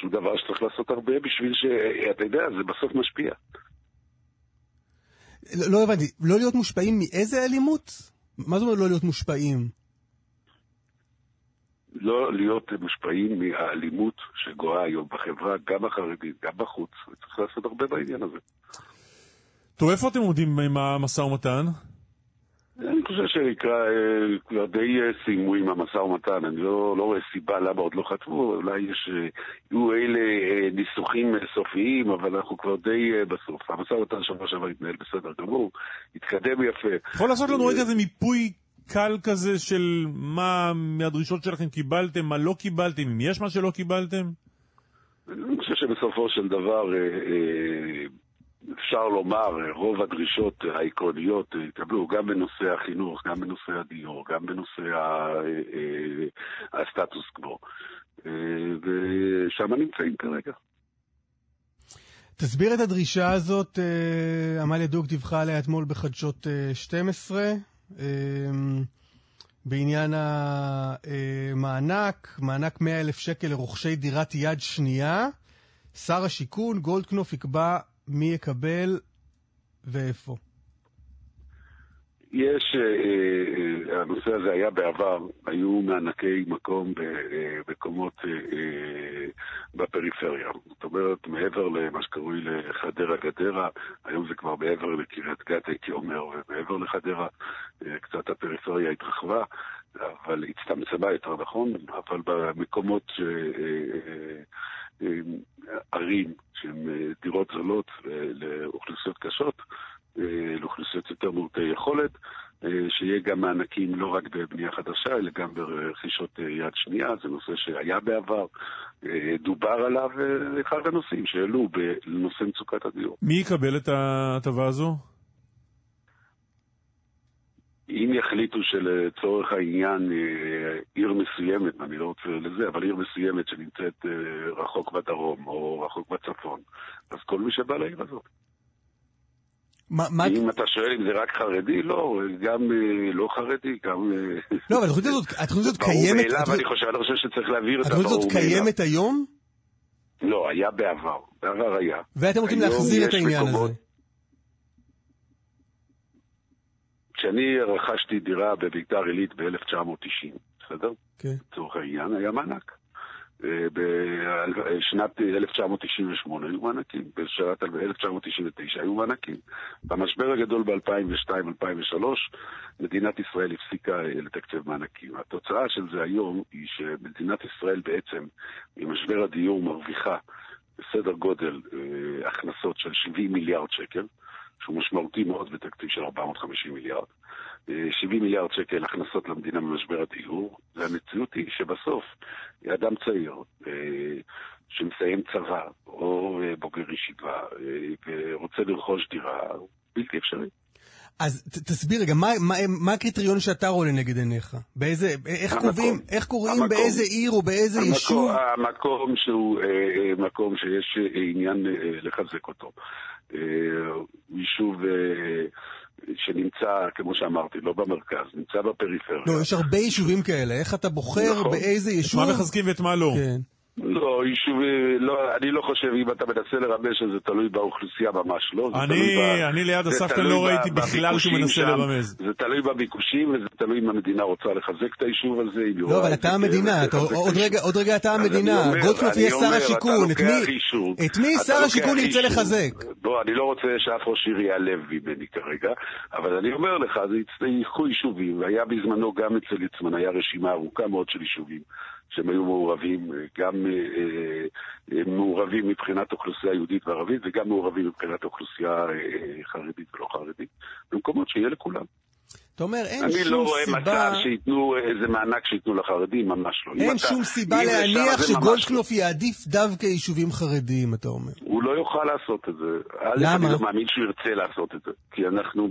שהוא דבר שצריך לעשות הרבה בשביל ש... אתה יודע, זה בסוף משפיע. לא לא הבנתי, לא להיות מושפעים מאיזה אלימות? מה זאת אומרת לא להיות מושפעים? לא להיות מושפעים מהאלימות שגואה היום בחברה, גם החרדית, גם בחוץ. צריך לעשות הרבה בעניין הזה. טוב, איפה אתם עומדים עם המשא ומתן? אני חושב שכבר די אה, סיימו עם המשא ומתן, אני לא, לא רואה סיבה למה עוד לא חתמו, אולי יש, אה, יהיו אלה אה, ניסוחים אה, סופיים, אבל אנחנו כבר די אה, בסוף. המשא ומתן שבוע שעבר התנהל בסדר גמור, התקדם יפה. יכול לעשות לנו רגע איזה מיפוי קל כזה של מה מהדרישות שלכם קיבלתם, מה לא קיבלתם, אם יש מה שלא קיבלתם? אני חושב שבסופו של דבר אה, אה, אפשר לומר, אה, רוב הדרישות העקרוניות התקבלו גם בנושא החינוך, גם בנושא הדיור, גם בנושא הסטטוס קוו. ושם נמצאים כרגע. תסביר את הדרישה הזאת, עמליה דוק דיווחה עליה אתמול בחדשות 12. בעניין המענק, מענק 100 אלף שקל לרוכשי דירת יד שנייה. שר השיכון, גולדקנופ, יקבע מי יקבל ואיפה. יש, אה, אה, הנושא הזה היה בעבר, היו מענקי מקום במקומות אה, בפריפריה. זאת אומרת, מעבר למה שקרוי לחדרה גדרה, היום זה כבר מעבר לקריית גת, הייתי אומר, ומעבר לחדרה, קצת הפריפריה התרחבה, אבל הצטמצמה יותר נכון, אבל במקומות, ערים שהן דירות זולות לאוכלוסיות קשות, אה, לאוכלוסיות יותר מעוטי יכולת, אה, שיהיה גם מענקים לא רק בבנייה חדשה, אלא גם ברכישות אה, יד שנייה, זה נושא שהיה בעבר, דובר עליו, אחד הנושאים שהעלו בנושא מצוקת הדיור. מי יקבל את ההטבה הזו? אם יחליטו שלצורך העניין עיר מסוימת, אני לא רוצה לזה, אבל עיר מסוימת שנמצאת רחוק בדרום או רחוק בצפון, אז כל מי שבא לעיר הזאת. מה... אם אתה שואל אם זה רק חרדי, לא, גם אה, לא חרדי, גם... אה, לא, אבל התוכנית הזאת, התוכנית הזאת קיימת... ברור מאליו, אני חושב, אני חושב שצריך להעביר אותה ברור מאליו. התוכנית הזאת קיימת היום? לא, היה בעבר. בעבר היה. ואתם רוצים להחזיר את העניין הזה. כשאני רכשתי דירה בביתר עילית ב-1990, בסדר? כן. לצורך העניין, היה מענק. בשנת 1998 היו מענקים, בשנת 1999 היו מענקים. במשבר הגדול ב-2002-2003 מדינת ישראל הפסיקה לתקצב מענקים. התוצאה של זה היום היא שמדינת ישראל בעצם, ממשבר הדיור מרוויחה בסדר גודל אה, הכנסות של 70 מיליארד שקל, שהוא משמעותי מאוד בתקציב של 450 מיליארד. 70 אה, מיליארד שקל הכנסות למדינה ממשבר הדיור, והמציאות היא שבסוף אדם צעיר אה, שמסיים צבא או אה, בוגר ישיבה ורוצה לרכוש דירה, בלתי אפשרי. אז ת, תסביר רגע, מה, מה, מה הקריטריון שאתה רואה לנגד עיניך? באיזה, איך המקום, קובעים, איך קוראים המקום, באיזה עיר או באיזה המקום, יישוב? המקום שהוא אה, מקום שיש עניין אה, לחזק אותו. אה, יישוב... אה, שנמצא, כמו שאמרתי, לא במרכז, נמצא בפריפריה. לא, יש הרבה יישובים כאלה, איך אתה בוחר נכון. באיזה יישוב? את מה מחזקים ואת מה לא. כן. לא, יישובי, לא, אני לא חושב, אם אתה מנסה לרמז שזה תלוי באוכלוסייה, ממש לא. אני, ב, אני ליד הסבתא לא ראיתי בכלל שהוא מנסה לרמז. זה תלוי בביקושים, וזה תלוי אם המדינה רוצה לחזק את היישוב הזה. לא, אבל אתה המדינה, אתה, עוד, רגע, עוד רגע אתה המדינה. גולדקנופ יהיה שר השיכון, את מי, את מי שר השיכון ירצה לחזק? בוא, אני לא רוצה שאף ראש עיר ייעלב ממני כרגע, אבל אני אומר לך, זה ייקחו יישובים, והיה בזמנו גם אצל ליצמן, היה רשימה ארוכה מאוד של יישובים. שהם היו מעורבים, גם אה, אה, מעורבים מבחינת אוכלוסייה יהודית וערבית וגם מעורבים מבחינת אוכלוסייה אה, חרדית ולא חרדית, במקומות שיהיה לכולם. אתה אומר, אין שום סיבה... אני לא רואה מצב שייתנו איזה מענק שייתנו לחרדים, ממש לא. אין שום סיבה להניח שגולדקנופ לא. יעדיף דווקא יישובים חרדיים, אתה אומר. הוא לא יוכל לעשות את זה. למה? אני לא מאמין שהוא ירצה לעשות את זה. כי אנחנו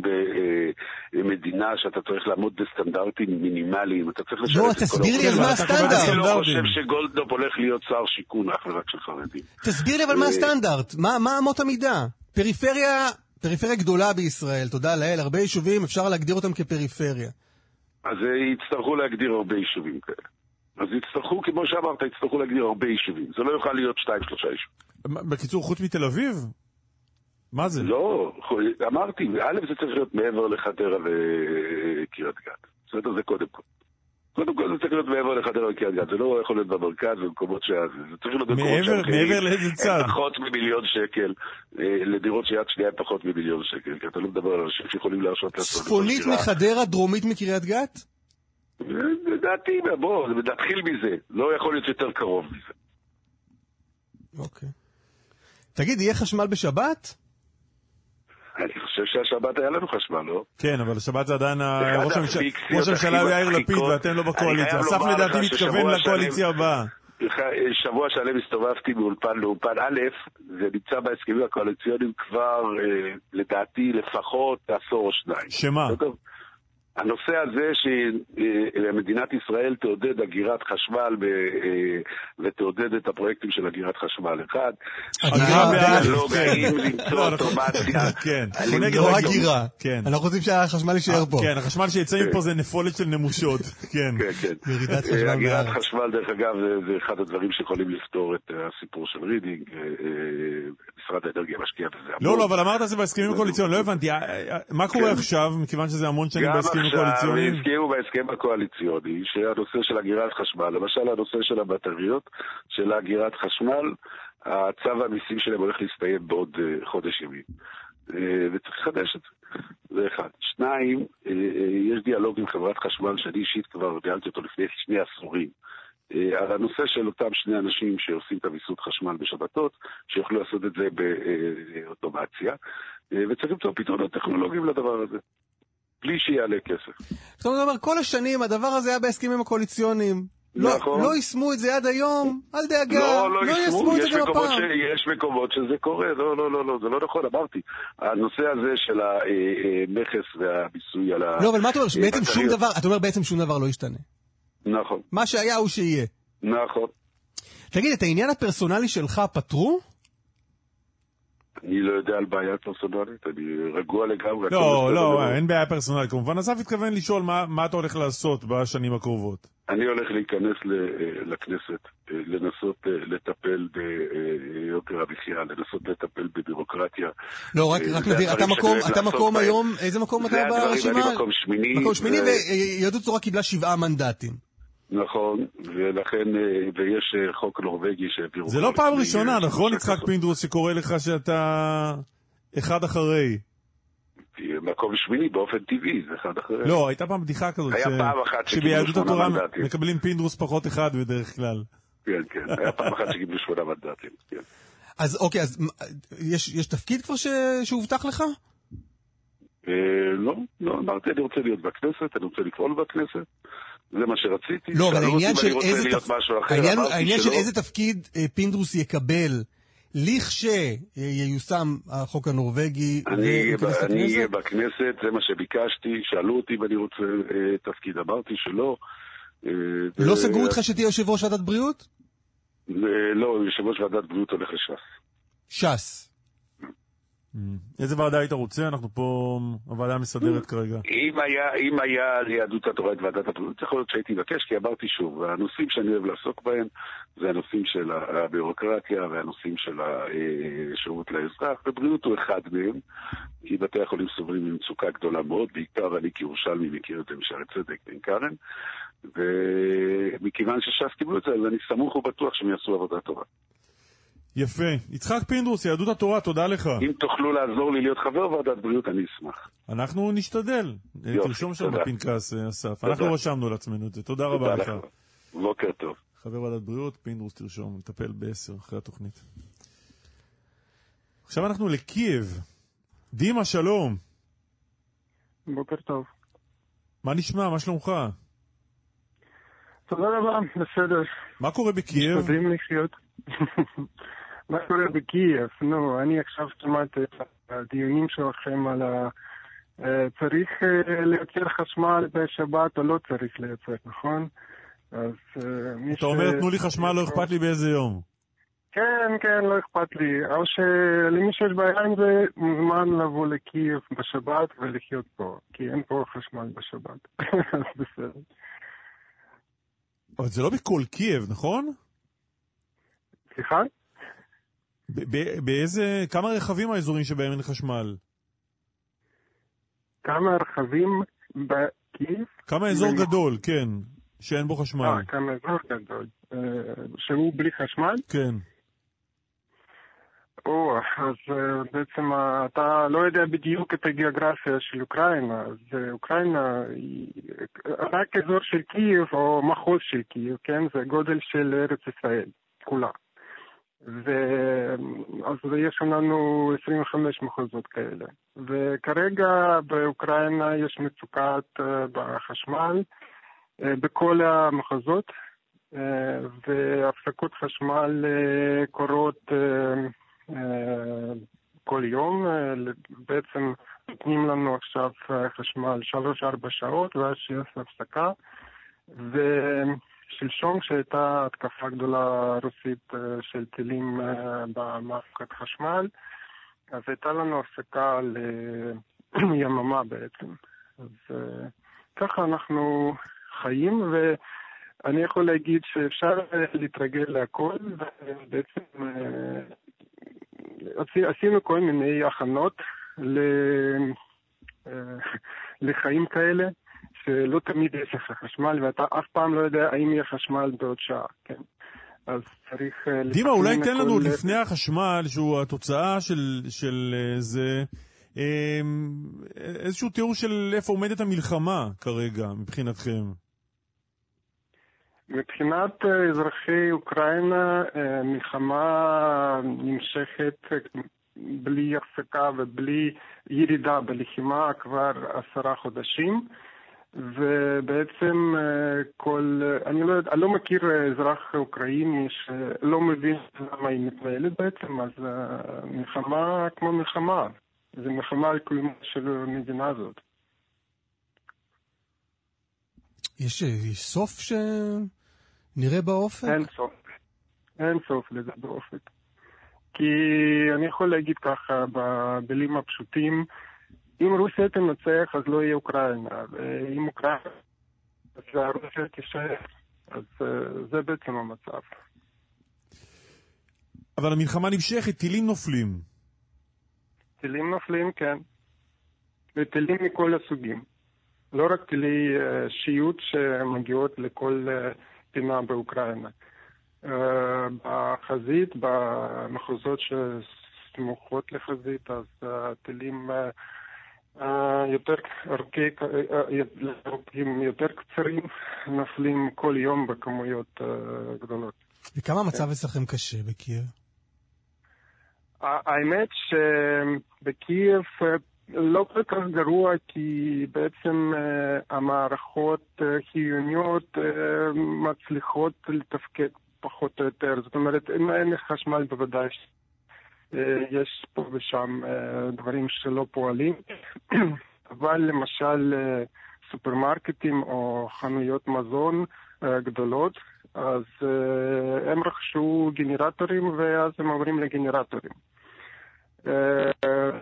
במדינה שאתה צריך לעמוד בסטנדרטים מינימליים, אתה צריך לשלם את כל... לא, תסביר לי אז מה הסטנדרט. אני לא חושב שגולדקנופ הולך להיות שר שיכון אך ורק של חרדים. תסביר לי אבל מה הסטנדרט, מה אמות המידה? פריפריה פריפריה גדולה בישראל, תודה לאל, הרבה יישובים, אפשר להגדיר אותם כפריפריה. אז יצטרכו להגדיר הרבה יישובים כאלה. אז יצטרכו, כמו שאמרת, יצטרכו להגדיר הרבה יישובים. זה לא יוכל להיות שתיים, שלושה יישובים. בקיצור, חוץ מתל אביב? מה זה? לא, אמרתי, א', זה צריך להיות מעבר לחדרה וקריית גת. בסדר? זה קודם כל. קודם כל זה צריך להיות מעבר לחדרה וקריית גת, זה לא יכול להיות במרכז במקומות שה... זה צריך להיות במקומות שהמחירים... מעבר לאיזה צד? פחות ממיליון שקל, אה, לדירות שיד שנייה פחות ממיליון שקל, כי אתה לא מדבר על אנשים שיכולים להרשות לעשות... צפונית מחדרה, דרומית מקריית גת? לדעתי, בוא, נתחיל מזה, לא יכול להיות יותר קרוב מזה. אוקיי. תגיד, יהיה חשמל בשבת? אני חושב שהשבת היה לנו חשמל, לא? כן, אבל השבת זה עדיין ראש הממשלה- הוא יאיר לפיד. ואתם לא בקואליציה. אסף לדעתי מתכוון לקואליציה הבאה. שבוע שלם הסתובבתי מאולפן לאולפן א', זה נמצא בהסכמים הקואליציוניים כבר, אה, לדעתי, לפחות עשור או שניים. שמה? הנושא הזה שמדינת ישראל תעודד אגירת חשמל ב- אה, ותעודד את הפרויקטים של אגירת חשמל. אחד, אגירה שניים, באלף, דיאלוג, כן. האם למצוא לא, אנחנו- אוטומציה. כן. אני אנחנו נגד לא הגירה. הגירה. כן. אנחנו רוצים שהחשמל יישאר פה. כן, החשמל שיצא מפה זה נפולת של נמושות. כן. כן, כן. ירידת אה, חשמל אגירת מהארץ. חשמל, דרך אגב, זה, אחד הדברים שיכולים לפתור את אה, הסיפור של רידינג. משרד האנרגיה משקיע בזה המון. לא, לא, אבל אמרת זה בהסכמים הקואליציוניים, לא הבנתי. מה קורה כן. עכשיו, מכיוון שזה המון שנים בהסכמים הקואליציוניים? הזכירו בהסכם הקואליציוני שהנושא של אגירת חשמל, למשל הנושא של הבטריות, של אגירת חשמל, הצו המיסים שלהם הולך להסתיים בעוד אה, חודש ימים. אה, וצריך לחדש את זה. זה אחד. שניים, אה, יש דיאלוג עם חברת חשמל שאני אישית כבר ניהלתי אותו לפני שני עשורים. על הנושא של אותם שני אנשים שעושים את הוויסות חשמל בשבתות, שיוכלו לעשות את זה באוטומציה, וצריך למצוא פתרונות טכנולוגיים לדבר הזה. בלי שיעלה כסף. זאת אומרת, כל השנים הדבר הזה היה בהסכמים הקואליציוניים. לא- נכון. לא יישמו את זה עד היום, אל דאגה. לא, לא יישמו, יישמו את זה גם הפעם. ש... יש מקומות שזה קורה, לא, לא, לא, לא, זה לא נכון, אמרתי. הנושא הזה של המכס והמיסוי על ה... לא, אבל מה אתה אומר? שבעצם שום בטריות. דבר, אתה אומר בעצם שום דבר לא ישתנה. נכון, מה שהיה הוא שיהיה. נכון. תגיד, את העניין הפרסונלי שלך פתרו? אני לא יודע על בעיה פרסונלית, אני רגוע לגמרי. לא, לא. אין בעיה פרסונלית. כמובן, אסף התכוון לשאול מה מה אתה הולך לעשות בשנים הקרובות. אני הולך להיכנס ל- לכנסת, אה, לנסות אה, לטפל ביוקר המחיה, לנסות לטפל בבירוקרטיה. לא, רק אה, רק להבהיר, אתה מקום, אתה מקום היום, איזה מקום אתה ברשימה? אני מקום שמיני. מקום שמיני, ו- ויהדות התורה קיבלה שבעה מנדטים. נכון, ולכן, אה, ויש אה, חוק נורבגי שהעבירו... זה לא פעם ראשונה, נכון, יצחק. פינדרוס, שקורא לך שאתה אחד אחרי? מקום שמיני באופן טבעי, זה אחד אחרי. לא, הייתה פעם בדיחה כזאת, היה ש- פעם אחת שביהדות התורה. מקבלים פינדרוס פחות אחד בדרך כלל. כן, כן, היה פעם אחת שקיבלו שמונה מנדטים. כן. אז אוקיי, אז יש יש תפקיד כבר ש- שהובטח לך? אה, לא, לא, אמרתי, אני רוצה להיות בכנסת, אני רוצה לפעול בכנסת. זה מה שרציתי. לא, אבל העניין של איזה אחר, העניין העניין של. איזה תפקיד אה, פינדרוס יקבל לכשייושם החוק הנורבגי אני אהיה? בכנסת, זה מה שביקשתי, שאלו אותי אם אני רוצה אה, תפקיד, אמרתי שלא. אה, לא ו- סגרו איתך שתהיה יושב ראש ועדת בריאות? אה, לא, יושב ראש ועדת בריאות הולך לש"ס. ש"ס. איזה ועדה היית רוצה? אנחנו פה, הוועדה המסדרת כרגע. אם היה, אם היה ליהדות התורה את ועדת הבריאות, יכול להיות שהייתי מבקש, כי אמרתי שוב, הנושאים שאני אוהב לעסוק בהם זה הנושאים של הביורוקרטיה והנושאים של השירות לאזרח, ובריאות הוא אחד מהם, כי בתי החולים סובלים ממצוקה גדולה מאוד, בעיקר אני כירושלמי מכיר את זה משערי צדק בעין כרם, ומכיוון שש"ס קיבלו את זה, אז אני סמוך ובטוח שהם יעשו עבודה טובה. יפה. יצחק פינדרוס, יהדות התורה, תודה לך. אם תוכלו לעזור לי להיות חבר ועדת בריאות, אני אשמח. אנחנו נשתדל. יופי, תרשום שם תודה. בפנקס, אה, אסף. תודה. אנחנו רשמנו לעצמנו את זה. תודה רבה לך. בוקר טוב. חבר ועדת בריאות, פינדרוס תרשום, נטפל בעשר אחרי התוכנית. עכשיו אנחנו לקייב. דימה, שלום. בוקר טוב. מה נשמע? מה שלומך? תודה רבה, בסדר. מה קורה בקייב? משתדלים לחיות. מה קורה בקייב? נו, אני עכשיו שמעתי את הדיונים שלכם על ה... אה, צריך אה, לייצר חשמל בשבת או לא צריך לייצר, נכון? אז אה, מי אתה אומר, תנו לי חשמל, לא אכפת לי באיזה יום. כן, כן, לא אכפת לי. או שלמי שיש בעיה עם זה, מוזמן לבוא לקייב בשבת ולחיות פה, כי אין פה חשמל בשבת. אז בסדר. אבל זה לא בכל קייב, נכון? סליחה? באיזה... כמה רכבים האזורים שבהם אין חשמל? כמה רכבים בקייב? כמה אזור גדול, כן, שאין בו חשמל. אה, כמה אזור גדול. אה, שהוא בלי חשמל? כן. או, אז אה, בעצם אה, אתה לא יודע בדיוק את הגיאוגרפיה של אוקראינה, אז אוקראינה היא רק אזור של קייב או מחוז של קייב, כן? זה גודל של ארץ ישראל, כולה. ואז יש לנו 25 מחוזות כאלה. וכרגע באוקראינה יש מצוקת אה, בחשמל אה, בכל המחוזות, אה, והפסקות חשמל קורות כל יום. בעצם נותנים לנו עכשיו חשמל 3-4 שעות ואז שיש הפסקה. ו... שלשום כשהייתה התקפה גדולה רוסית אה, של טילים אה, במערכת חשמל, אז הייתה לנו הפסקה ליממה בעצם. אז אה, ככה אנחנו חיים, ואני יכול להגיד שאפשר להתרגל להכל, ובעצם עשינו כל מיני הכנות לחיים כאלה. שלא תמיד יש לך חשמל, ואתה אף פעם לא יודע האם יהיה חשמל בעוד שעה, כן? אז צריך... אה, דימה, אולי תן לנו לפני החשמל, שהוא התוצאה של, של אה, זה, אמ, איזשהו תיאור של איפה עומדת המלחמה כרגע, מבחינתכם. מבחינת אה, אזרחי אוקראינה, מלחמה נמשכת בלי הפסקה ובלי ירידה בלחימה כבר עשרה חודשים. ובעצם אה, כל, אני לא, אני לא מכיר אזרח אוקראיני שלא מבין למה היא מתנהלת בעצם, אז אה, מלחמה כמו מלחמה, זה מלחמה על קיומה של המדינה הזאת. יש, יש סוף שנראה באופק? אין סוף. אין סוף לזה באופק. כי אני יכול להגיד ככה, במילים הפשוטים, אם רוסיה תנצח, אז לא יהיה אוקראינה, ואם אוקראינה, אז רוסיה תישאר. אז אה, זה בעצם המצב. אבל המלחמה נמשכת, טילים נופלים. טילים נופלים, כן. וטילים מכל הסוגים. לא רק טילי uh, שיוט שמגיעות לכל uh, פינה באוקראינה. בחזית, במחוזות שסמוכות לחזית, אז הטילים uh, יותר ארוכי, ארוכים יותר קצרים, נופלים כל יום בכמויות גדולות. וכמה המצב אצלכם קשה בקייב? האמת שבקייב לא כל כך גרוע, כי בעצם המערכות חיוניות מצליחות לתפקד פחות או יותר. זאת אומרת, אם אין חשמל בוודאי אה, יש פה ושם אה, דברים שלא פועלים, אבל למשל אה, סופרמרקטים או חנויות מזון גדולות, אז הם רכשו גנרטורים ואז הם עוברים לגנרטורים.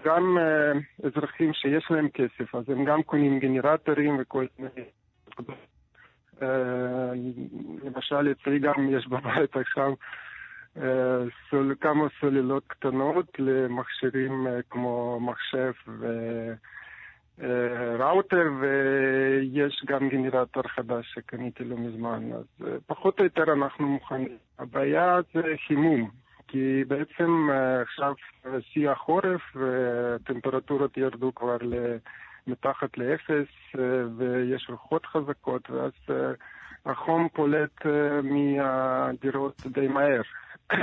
גם אזרחים שיש להם כסף, אז הם גם קונים גנרטורים וכל מיני... למשל, אצלי גם יש בבית עכשיו סול, כמה סוללות קטנות למכשירים כמו מחשב וראוטר, ויש גם גנרטור חדש שקניתי לא מזמן, אז פחות או יותר אנחנו מוכנים. הבעיה זה חימום, כי בעצם עכשיו שיא החורף וטמפרטורות ירדו כבר מתחת לאפס ויש רוחות חזקות, ואז החום פולט מהדירות די מהר.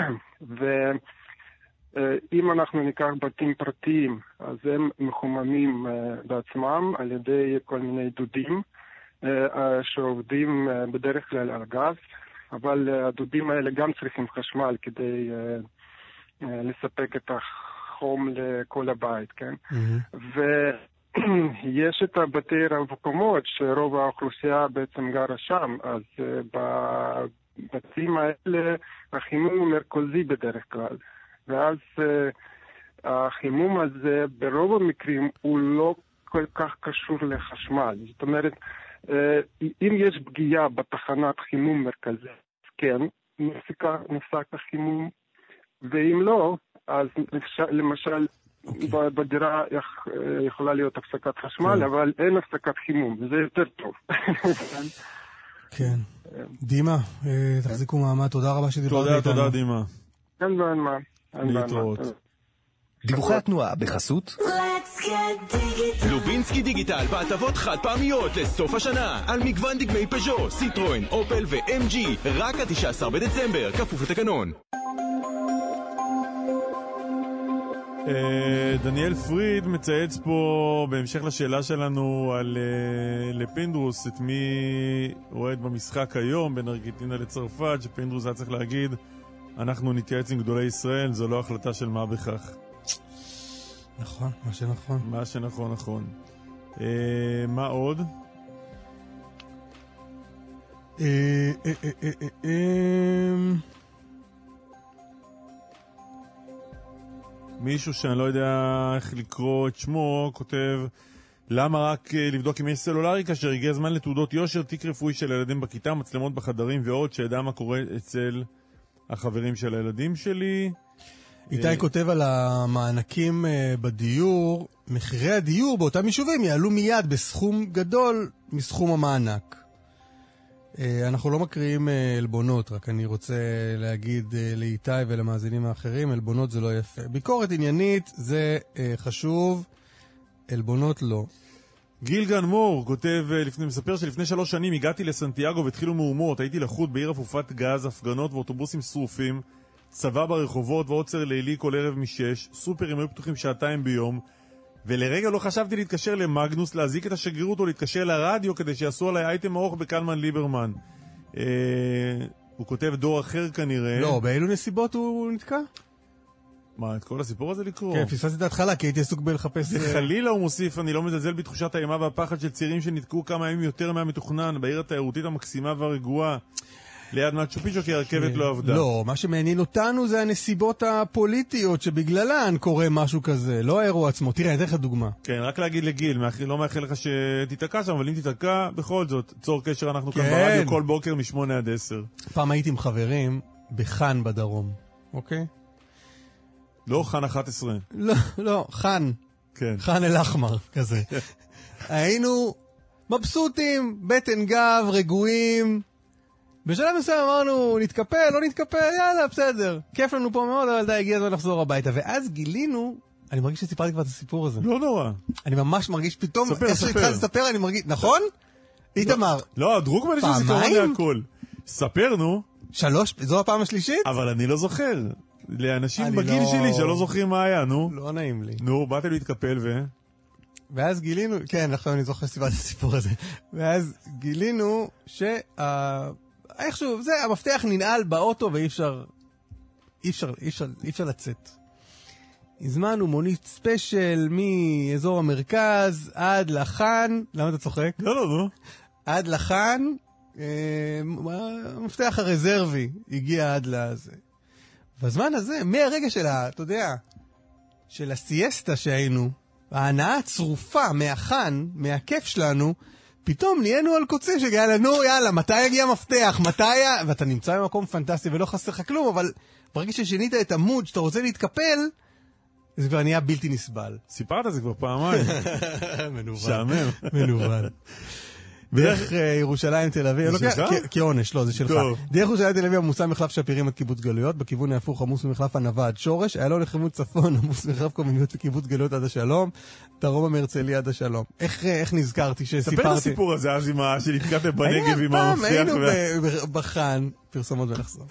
ואם אנחנו ניקח בתים פרטיים, אז הם מחוממים אה, בעצמם על ידי כל מיני דודים אה, אה, שעובדים בדרך כלל על גז, אבל הדודים האלה גם צריכים חשמל כדי לספק את החום לכל הבית, כן? Mm-hmm. ויש את הבתי רב קומות, שרוב האוכלוסייה בעצם גרה שם, אז בבתים האלה החימום הוא מרכזי בדרך כלל. ואז uh, החימום הזה ברוב המקרים הוא לא כל כך קשור לחשמל. זאת אומרת, uh, אם יש פגיעה בתחנת חימום מרכזית, כן, נפסק החימום, ואם לא, אז למשל. בדירה יכ, יכולה להיות הפסקת חשמל, okay. כן. אבל אין הפסקת חימום, וזה יותר טוב. כן. דימה, אה, תחזיקו מעמד, תודה רבה שדיברת איתנו. תודה, תודה, דימה. אין בעיה מה. להתראות. דיווחי התנועה בחסות לובינסקי דיגיטל בהטבות חד פעמיות לסוף השנה על מגוון דגמי פז'ו, סיטרואן, אופל ו-MG רק ה-19 בדצמבר, כפוף לתקנון אה, דניאל פריד מצייץ פה, בהמשך לשאלה שלנו על אה, לפינדרוס, את מי אוהד במשחק היום בין ארגנטינה לצרפת, שפינדרוס היה צריך להגיד, אנחנו נתייעץ עם גדולי ישראל, זו לא החלטה של מה בכך. נכון, מה שנכון. מה שנכון נכון. אה, מה עוד? אה, אה, מישהו שאני לא יודע איך לקרוא את שמו, כותב למה רק אה, לבדוק אם יש סלולרי כאשר הגיע הזמן לתעודות יושר, תיק רפואי של הילדים בכיתה, מצלמות בחדרים ועוד, שידע מה קורה אצל החברים של הילדים שלי. איתי אה, כותב על המענקים אה, בדיור, מחירי הדיור באותם יישובים יעלו מיד בסכום גדול מסכום המענק. אה, אנחנו לא מקריאים אה, עלבונות, רק אני רוצה להגיד אה, לאיתי ולמאזינים האחרים, עלבונות זה לא יפה. ביקורת עניינית זה חשוב, עלבונות לא. גיל גן מור כותב, לפני, מספר שלפני שלוש שנים הגעתי לסנטיאגו והתחילו מהומות, הייתי לחוד בעיר אפופת גז, הפגנות ואוטובוסים שרופים, צבא ברחובות ועוצר לילי כל ערב משש, סופרים היו פתוחים שעתיים ביום, ולרגע לא חשבתי להתקשר למגנוס, להזעיק את השגרירות או להתקשר לרדיו כדי שיעשו עליי אייטם ארוך בקלמן ליברמן. אה, הוא כותב דור אחר כנראה. לא, באילו נסיבות הוא נתקע? מה, את כל הסיפור הזה לקרוא? כן, פספסתי את ההתחלה, כי הייתי עסוק בלחפש... אה, וחלילה הוא מוסיף, אני לא מזלזל בתחושת האימה והפחד של צעירים שנתקעו כמה ימים יותר מהמתוכנן בעיר התיירותית המקסימה והרגועה ליד מאצ'ו פיצ'ו כי הרכבת לא עבדה. לא, מה שמעניין אותנו זה הנסיבות הפוליטיות שבגללן קורה משהו כזה, לא האירוע עצמו. תראה, אני אתן לך דוגמה. כן, רק להגיד לגיל, לא מאחל לך שתיתקע שם, אבל אם תיתקע, בכל זאת, צור קשר, אנחנו כאן כן. ברדיו כל בוקר מ-8 עד 10. פעם הייתי עם חברים בחאן בדרום, אוקיי? לא חאן 11. לא, לא, חאן. כן. חאן אל-אחמר, כזה. היינו מבסוטים, בטן גב, רגועים. בשלב מסוים אמרנו, נתקפל, לא נתקפל, יאללה, בסדר. כיף לנו פה מאוד, אבל די, הגיע הזמן לחזור הביתה. ואז גילינו, אני מרגיש שסיפרתי כבר את הסיפור הזה. לא נורא. אני ממש מרגיש פתאום, ספר, איך. שהתחלתי לספר, אני מרגיש, נכון? איתמר, לא, דרוקמן יש לו זיכרון? להכל. ספר, נו. שלוש, זו הפעם השלישית? אבל אני לא זוכר. לאנשים בגיל לא- שלי שלא זוכרים מה היה, נו. לא נעים לי. נו, באתם להתקפל ו... ואז גילינו, כן, עכשיו אני זוכר שסיפרתי את הסיפור הזה. ואז גילינו שה... איכשהו, זה, המפתח ננעל באוטו ואי אפשר... אי אפשר, אי אפשר, אי אפשר לצאת. הזמנו מונית ספיישל מאזור המרכז עד לחאן, למה אתה צוחק? לא, לא, נו. עד לחאן, אה, המפתח הרזרבי הגיע עד לזה. בזמן הזה, מהרגע של ה... אתה יודע, של הסיאסטה שהיינו, ההנאה הצרופה מהחאן, מהכיף שלנו, פתאום נהיינו על קוצים של יאללה, נו, יאללה, מתי יגיע המפתח? מתי ה... ואתה נמצא במקום פנטסטי ולא חסר לך כלום, אבל ברגע ששינית את המוד, שאתה רוצה להתקפל, זה כבר נהיה בלתי נסבל. סיפרת זה כבר פעמיים. מנוול. משעמם. מנוול. דרך אה, ירושלים תל אביב? כ- כעונש, לא, זה שלך. דרך ירושלים תל אביב עמוסה מחלף שפירים עד קיבוץ גלויות, בכיוון ההפוך עמוס ממחלף ענווה עד שורש, איילון לכיוון צפון עמוס מחלף קוממיות לקיבוץ גלויות עד השלום, דרומה מהרצליה עד השלום. איך אה, איך נזכרתי שסיפרתי? ספר את הסיפור הזה אז עם ה... שנתקעתם בנגב עם היה המפתח. היינו בחאן, פרסומות ונחזור.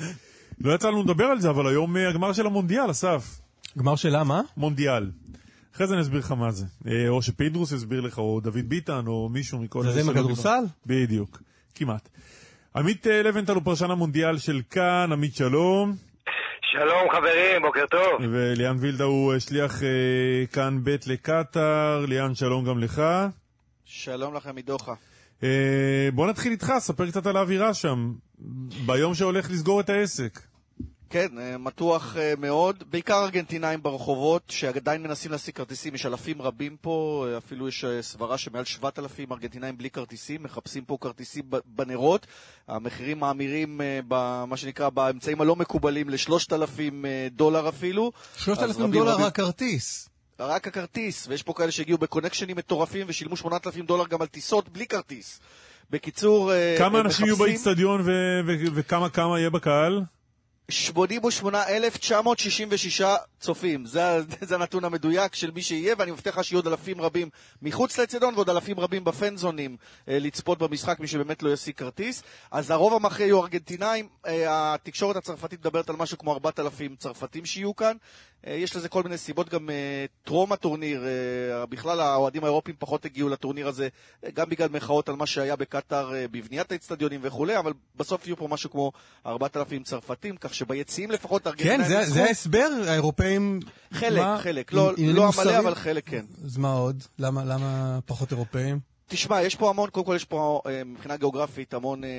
לא יצא לנו לדבר על זה, אבל היום אה, הגמר של המונדיאל, אסף. גמר שלה, מה? מונדיאל. אחרי זה אני אסביר לך מה זה. אה, או שפינדרוס יסביר לך, או דוד ביטן, או מישהו מכל... זה עם הכדורסל? בדיוק. כמעט. עמית אה, לבנטל הוא פרשן המונדיאל של כאן, עמית שלום. שלום חברים, בוקר טוב. וליאן וילדה הוא אה, שליח אה, כאן ב' לקטאר. ליאן, שלום גם לך. שלום לכם מדוחה. אה, בוא נתחיל איתך, ספר קצת על האווירה שם, ביום שהולך לסגור את העסק. כן, אה, מתוח אה, מאוד, בעיקר ארגנטינאים ברחובות שעדיין מנסים להשיג כרטיסים, יש אלפים רבים פה, אה, אפילו יש סברה שמעל 7,000 ארגנטינאים בלי כרטיסים, מחפשים פה כרטיסים ב- בנרות, המחירים מאמירים במה שנקרא באמצעים הלא מקובלים ל-3,000 דולר אפילו. אז 3,000 רבים דולר רבים- הכרטיס. רק הכרטיס, ויש פה כאלה שהגיעו בקונקשנים מטורפים ושילמו 8,000 דולר גם על טיסות בלי כרטיס. בקיצור, כמה הם אנשים יהיו מחפשים- באיצטדיון ו- ו- וכמה כמה יהיה בקהל? 88,966 צופים. זה, זה הנתון המדויק של מי שיהיה, ואני מבטיח לך שיהיו עוד אלפים רבים מחוץ לאצטדיון ועוד אלפים רבים בפנזונים אה, לצפות במשחק, מי שבאמת לא ישיג כרטיס. אז הרוב המכריע יהיו ארגנטינאים, אה, התקשורת הצרפתית מדברת על משהו כמו 4,000 צרפתים שיהיו כאן. אה, יש לזה כל מיני סיבות, גם אה, טרום הטורניר, אה, בכלל האוהדים האירופים פחות הגיעו לטורניר הזה, אה, גם בגלל מחאות על מה שהיה בקטאר אה, בבניית האצטדיונים וכולי, אבל בסוף יהיו פה משהו כמו 4,000 צרפתים, כך שביציעים לפחות ארגנטינאים כן, זה-. זה ההסבר, האירופאים... חלק, מה? חלק. לא- לא המלא? אבל חלק כן. אז מה עוד? למה למה פחות אירופאים? תשמע, יש פה המון, קודם כל יש פה אה, מבחינה גיאוגרפית המון אה,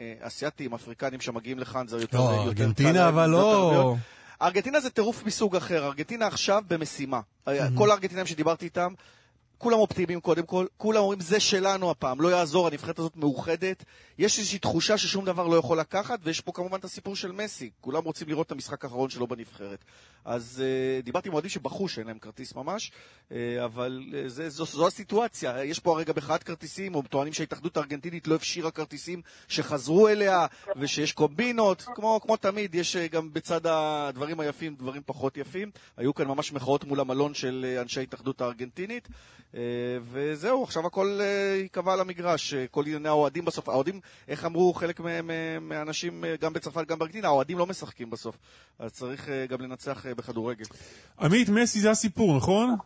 אה, אסיאתים, אפריקנים שמגיעים לכאן, זה יותר, לא, יותר קל ארגנטינה להם אבל לא... ארגנטינה זה טירוף מסוג אחר, ארגנטינה עכשיו במשימה. כל הארגנטינאים שדיברתי איתם, כולם אופטימיים קודם כל, כולם אומרים זה שלנו הפעם, לא יעזור, הנבחרת הזאת מאוחדת. יש איזושהי תחושה ששום דבר לא יכול לקחת, ויש פה כמובן את הסיפור של מסי, כולם רוצים לראות את המשחק האחרון שלו בנבחרת. אז uh, דיברתי עם אוהדים שבכו שאין להם כרטיס ממש, uh, אבל uh, זה, זו, זו הסיטואציה. יש פה הרגע מחאת כרטיסים, או טוענים שההתאחדות הארגנטינית לא הפשירה כרטיסים שחזרו אליה, ושיש קומבינות, כמו, כמו תמיד, יש uh, גם בצד הדברים היפים דברים פחות יפים. היו כאן ממש מחאות מול המלון של uh, אנשי ההתאחדות הארגנטינית. אה, וזהו, עכשיו הכל ייקבע על המגרש, אה, כל ענייני האוהדים בסוף. האוהדים, איך אמרו חלק מה- מה- מהאנשים, אה, גם בצרפת, גם בארגנטינה, האוהדים לא משחקים בסוף. אז צריך גם לנצח בכדורגל. עמית, מסי זה הסיפור, נכון?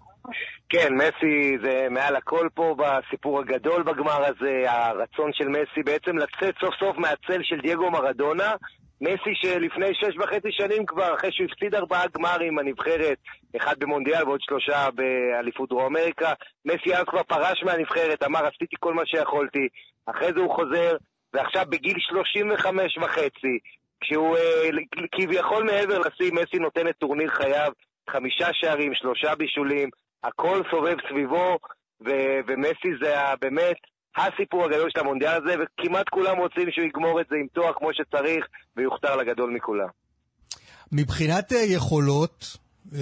כן, מסי זה מעל הכל פה בסיפור הגדול בגמר הזה, הרצון של מסי בעצם לצאת סוף סוף מהצל של דייגו מרדונה. מסי שלפני שש וחצי שנים כבר, אחרי שהוא הפסיד ארבעה גמרים הנבחרת, אחד במונדיאל ועוד שלושה באליפות דרום אמריקה, מסי אז כבר פרש מהנבחרת, אמר עשיתי כל מה שיכולתי, אחרי זה הוא חוזר, ועכשיו בגיל 35 וחצי, כשהוא אה, כביכול מעבר לשיא, מסי נותן את טורניר חייו, חמישה שערים, שלושה בישולים, הכל סובב סביבו, ו- ומסי זה ה- באמת הסיפור הגדול של המונדיאל הזה, וכמעט כולם רוצים שהוא יגמור את זה עם תואר כמו שצריך, ויוכתר לגדול מכולם. מבחינת אה, יכולות, אה,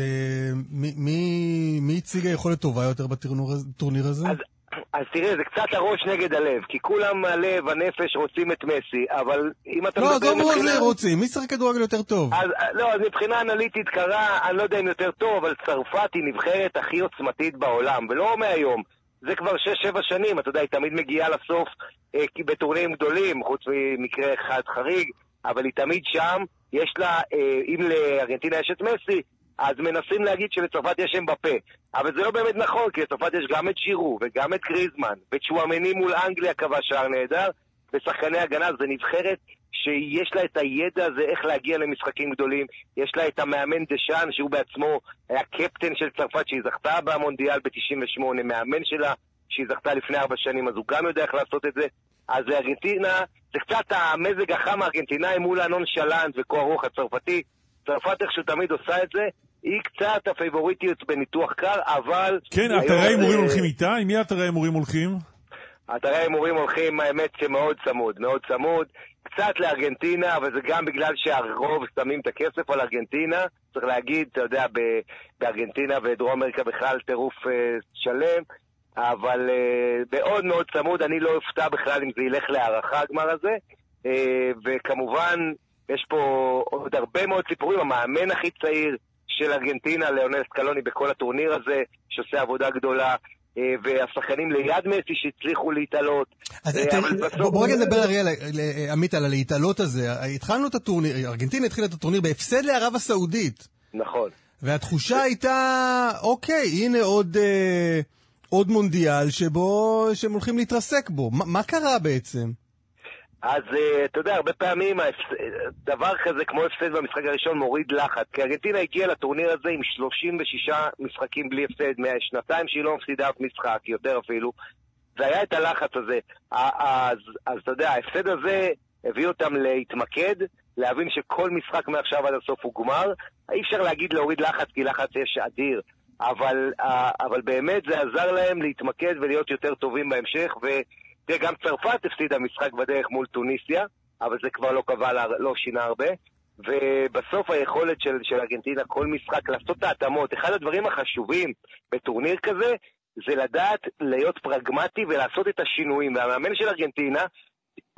מי- מי מי הציגה יכולת טובה יותר בטורניר הזה? אז תראה, זה קצת הראש נגד הלב, כי כולם הלב, הנפש רוצים את מסי, אבל אם אתה לא, עזוב מבחינה- מי רוצים, מי שחק כדורגל יותר טוב? אז, לא, אז מבחינה אנליטית קרה, אני לא יודע אם יותר טוב, אבל צרפת היא נבחרת הכי עוצמתית בעולם, ולא מהיום. זה כבר 6-7 שנים, אתה יודע, היא תמיד מגיעה לסוף אה, בטורנירים גדולים, חוץ ממקרה אחד חריג, אבל היא תמיד שם, יש לה, אה, אם לארגנטינה יש את מסי, אז מנסים להגיד שלצרפת יש שם בפה. אבל זה לא באמת נכון, כי לצרפת יש גם את שירו, וגם את גריזמן, וצ'ואמני מול אנגליה כבש שער נהדר, ושחקני הגנה, זה נבחרת שיש לה את הידע הזה איך להגיע למשחקים גדולים. יש לה את המאמן דשאן, שהוא בעצמו היה קפטן של צרפת, שהיא זכתה במונדיאל ב-98, מאמן שלה, שהיא זכתה לפני ארבע שנים, אז הוא גם יודע איך לעשות את זה. אז ארגנטינה, זה קצת המזג החם הארגנטינאי מול הנונשלנט וכוח רוח הצרפתי. צרפת איכשהו תמיד עושה את זה, היא קצת הפייבוריטיות בניתוח קר, אבל... כן, אתרי ההימורים אה, הולכים איתה? עם מי אתרי ההימורים הולכים? אתרי ההימורים הולכים, האמת שמאוד צמוד, מאוד צמוד. קצת לארגנטינה, אבל זה גם בגלל שהרוב שמים את הכסף על ארגנטינה. צריך להגיד, אתה יודע, בארגנטינה ודרום אמריקה בכלל טירוף אה, שלם. אבל אה, מאוד מאוד צמוד, אני לא אופתע בכלל אם זה ילך להערכה הגמר הזה. וכמובן, יש פה עוד הרבה מאוד סיפורים. המאמן הכי צעיר של ארגנטינה, ליאונל סקלוני, בכל הטורניר הזה, שעושה עבודה גדולה. אה, והשחקנים ליד מסי שהצליחו להתעלות. אז אה, בוא רגע נדבר, אריאל, ל- עמית, על הלהתעלות הזה. התחלנו את הטורניר, ארגנטינה התחילה את הטורניר בהפסד לערב הסעודית. נכון. והתחושה הייתה, אוקיי, הנה עוד, אה, עוד מונדיאל שבו, שהם הולכים להתרסק בו. מה קרה בעצם? אז אה, אתה יודע, הרבה פעמים דבר כזה כמו הפסד במשחק הראשון מוריד לחץ. כי ארגנטינה הגיעה לטורניר הזה עם 36 משחקים בלי הפסד, מהשנתיים שהיא לא מפסידה אף משחק, יותר אפילו. והיה את הלחץ הזה. אז, אז אתה יודע, ההפסד הזה הביא אותם להתמקד, להבין שכל משחק מעכשיו עד הסוף הוא גמר. אי אפשר להגיד להוריד לחץ, כי לחץ יש אדיר. אבל, אה, אבל באמת זה עזר להם להתמקד ולהיות יותר טובים בהמשך, ותראה, גם צרפת הפסידה משחק בדרך מול טוניסיה, אבל זה כבר לא קבע, לא שינה הרבה. ובסוף היכולת של, של ארגנטינה, כל משחק, לעשות את ההתאמות. אחד הדברים החשובים בטורניר כזה, זה לדעת להיות פרגמטי ולעשות את השינויים. והמאמן של ארגנטינה,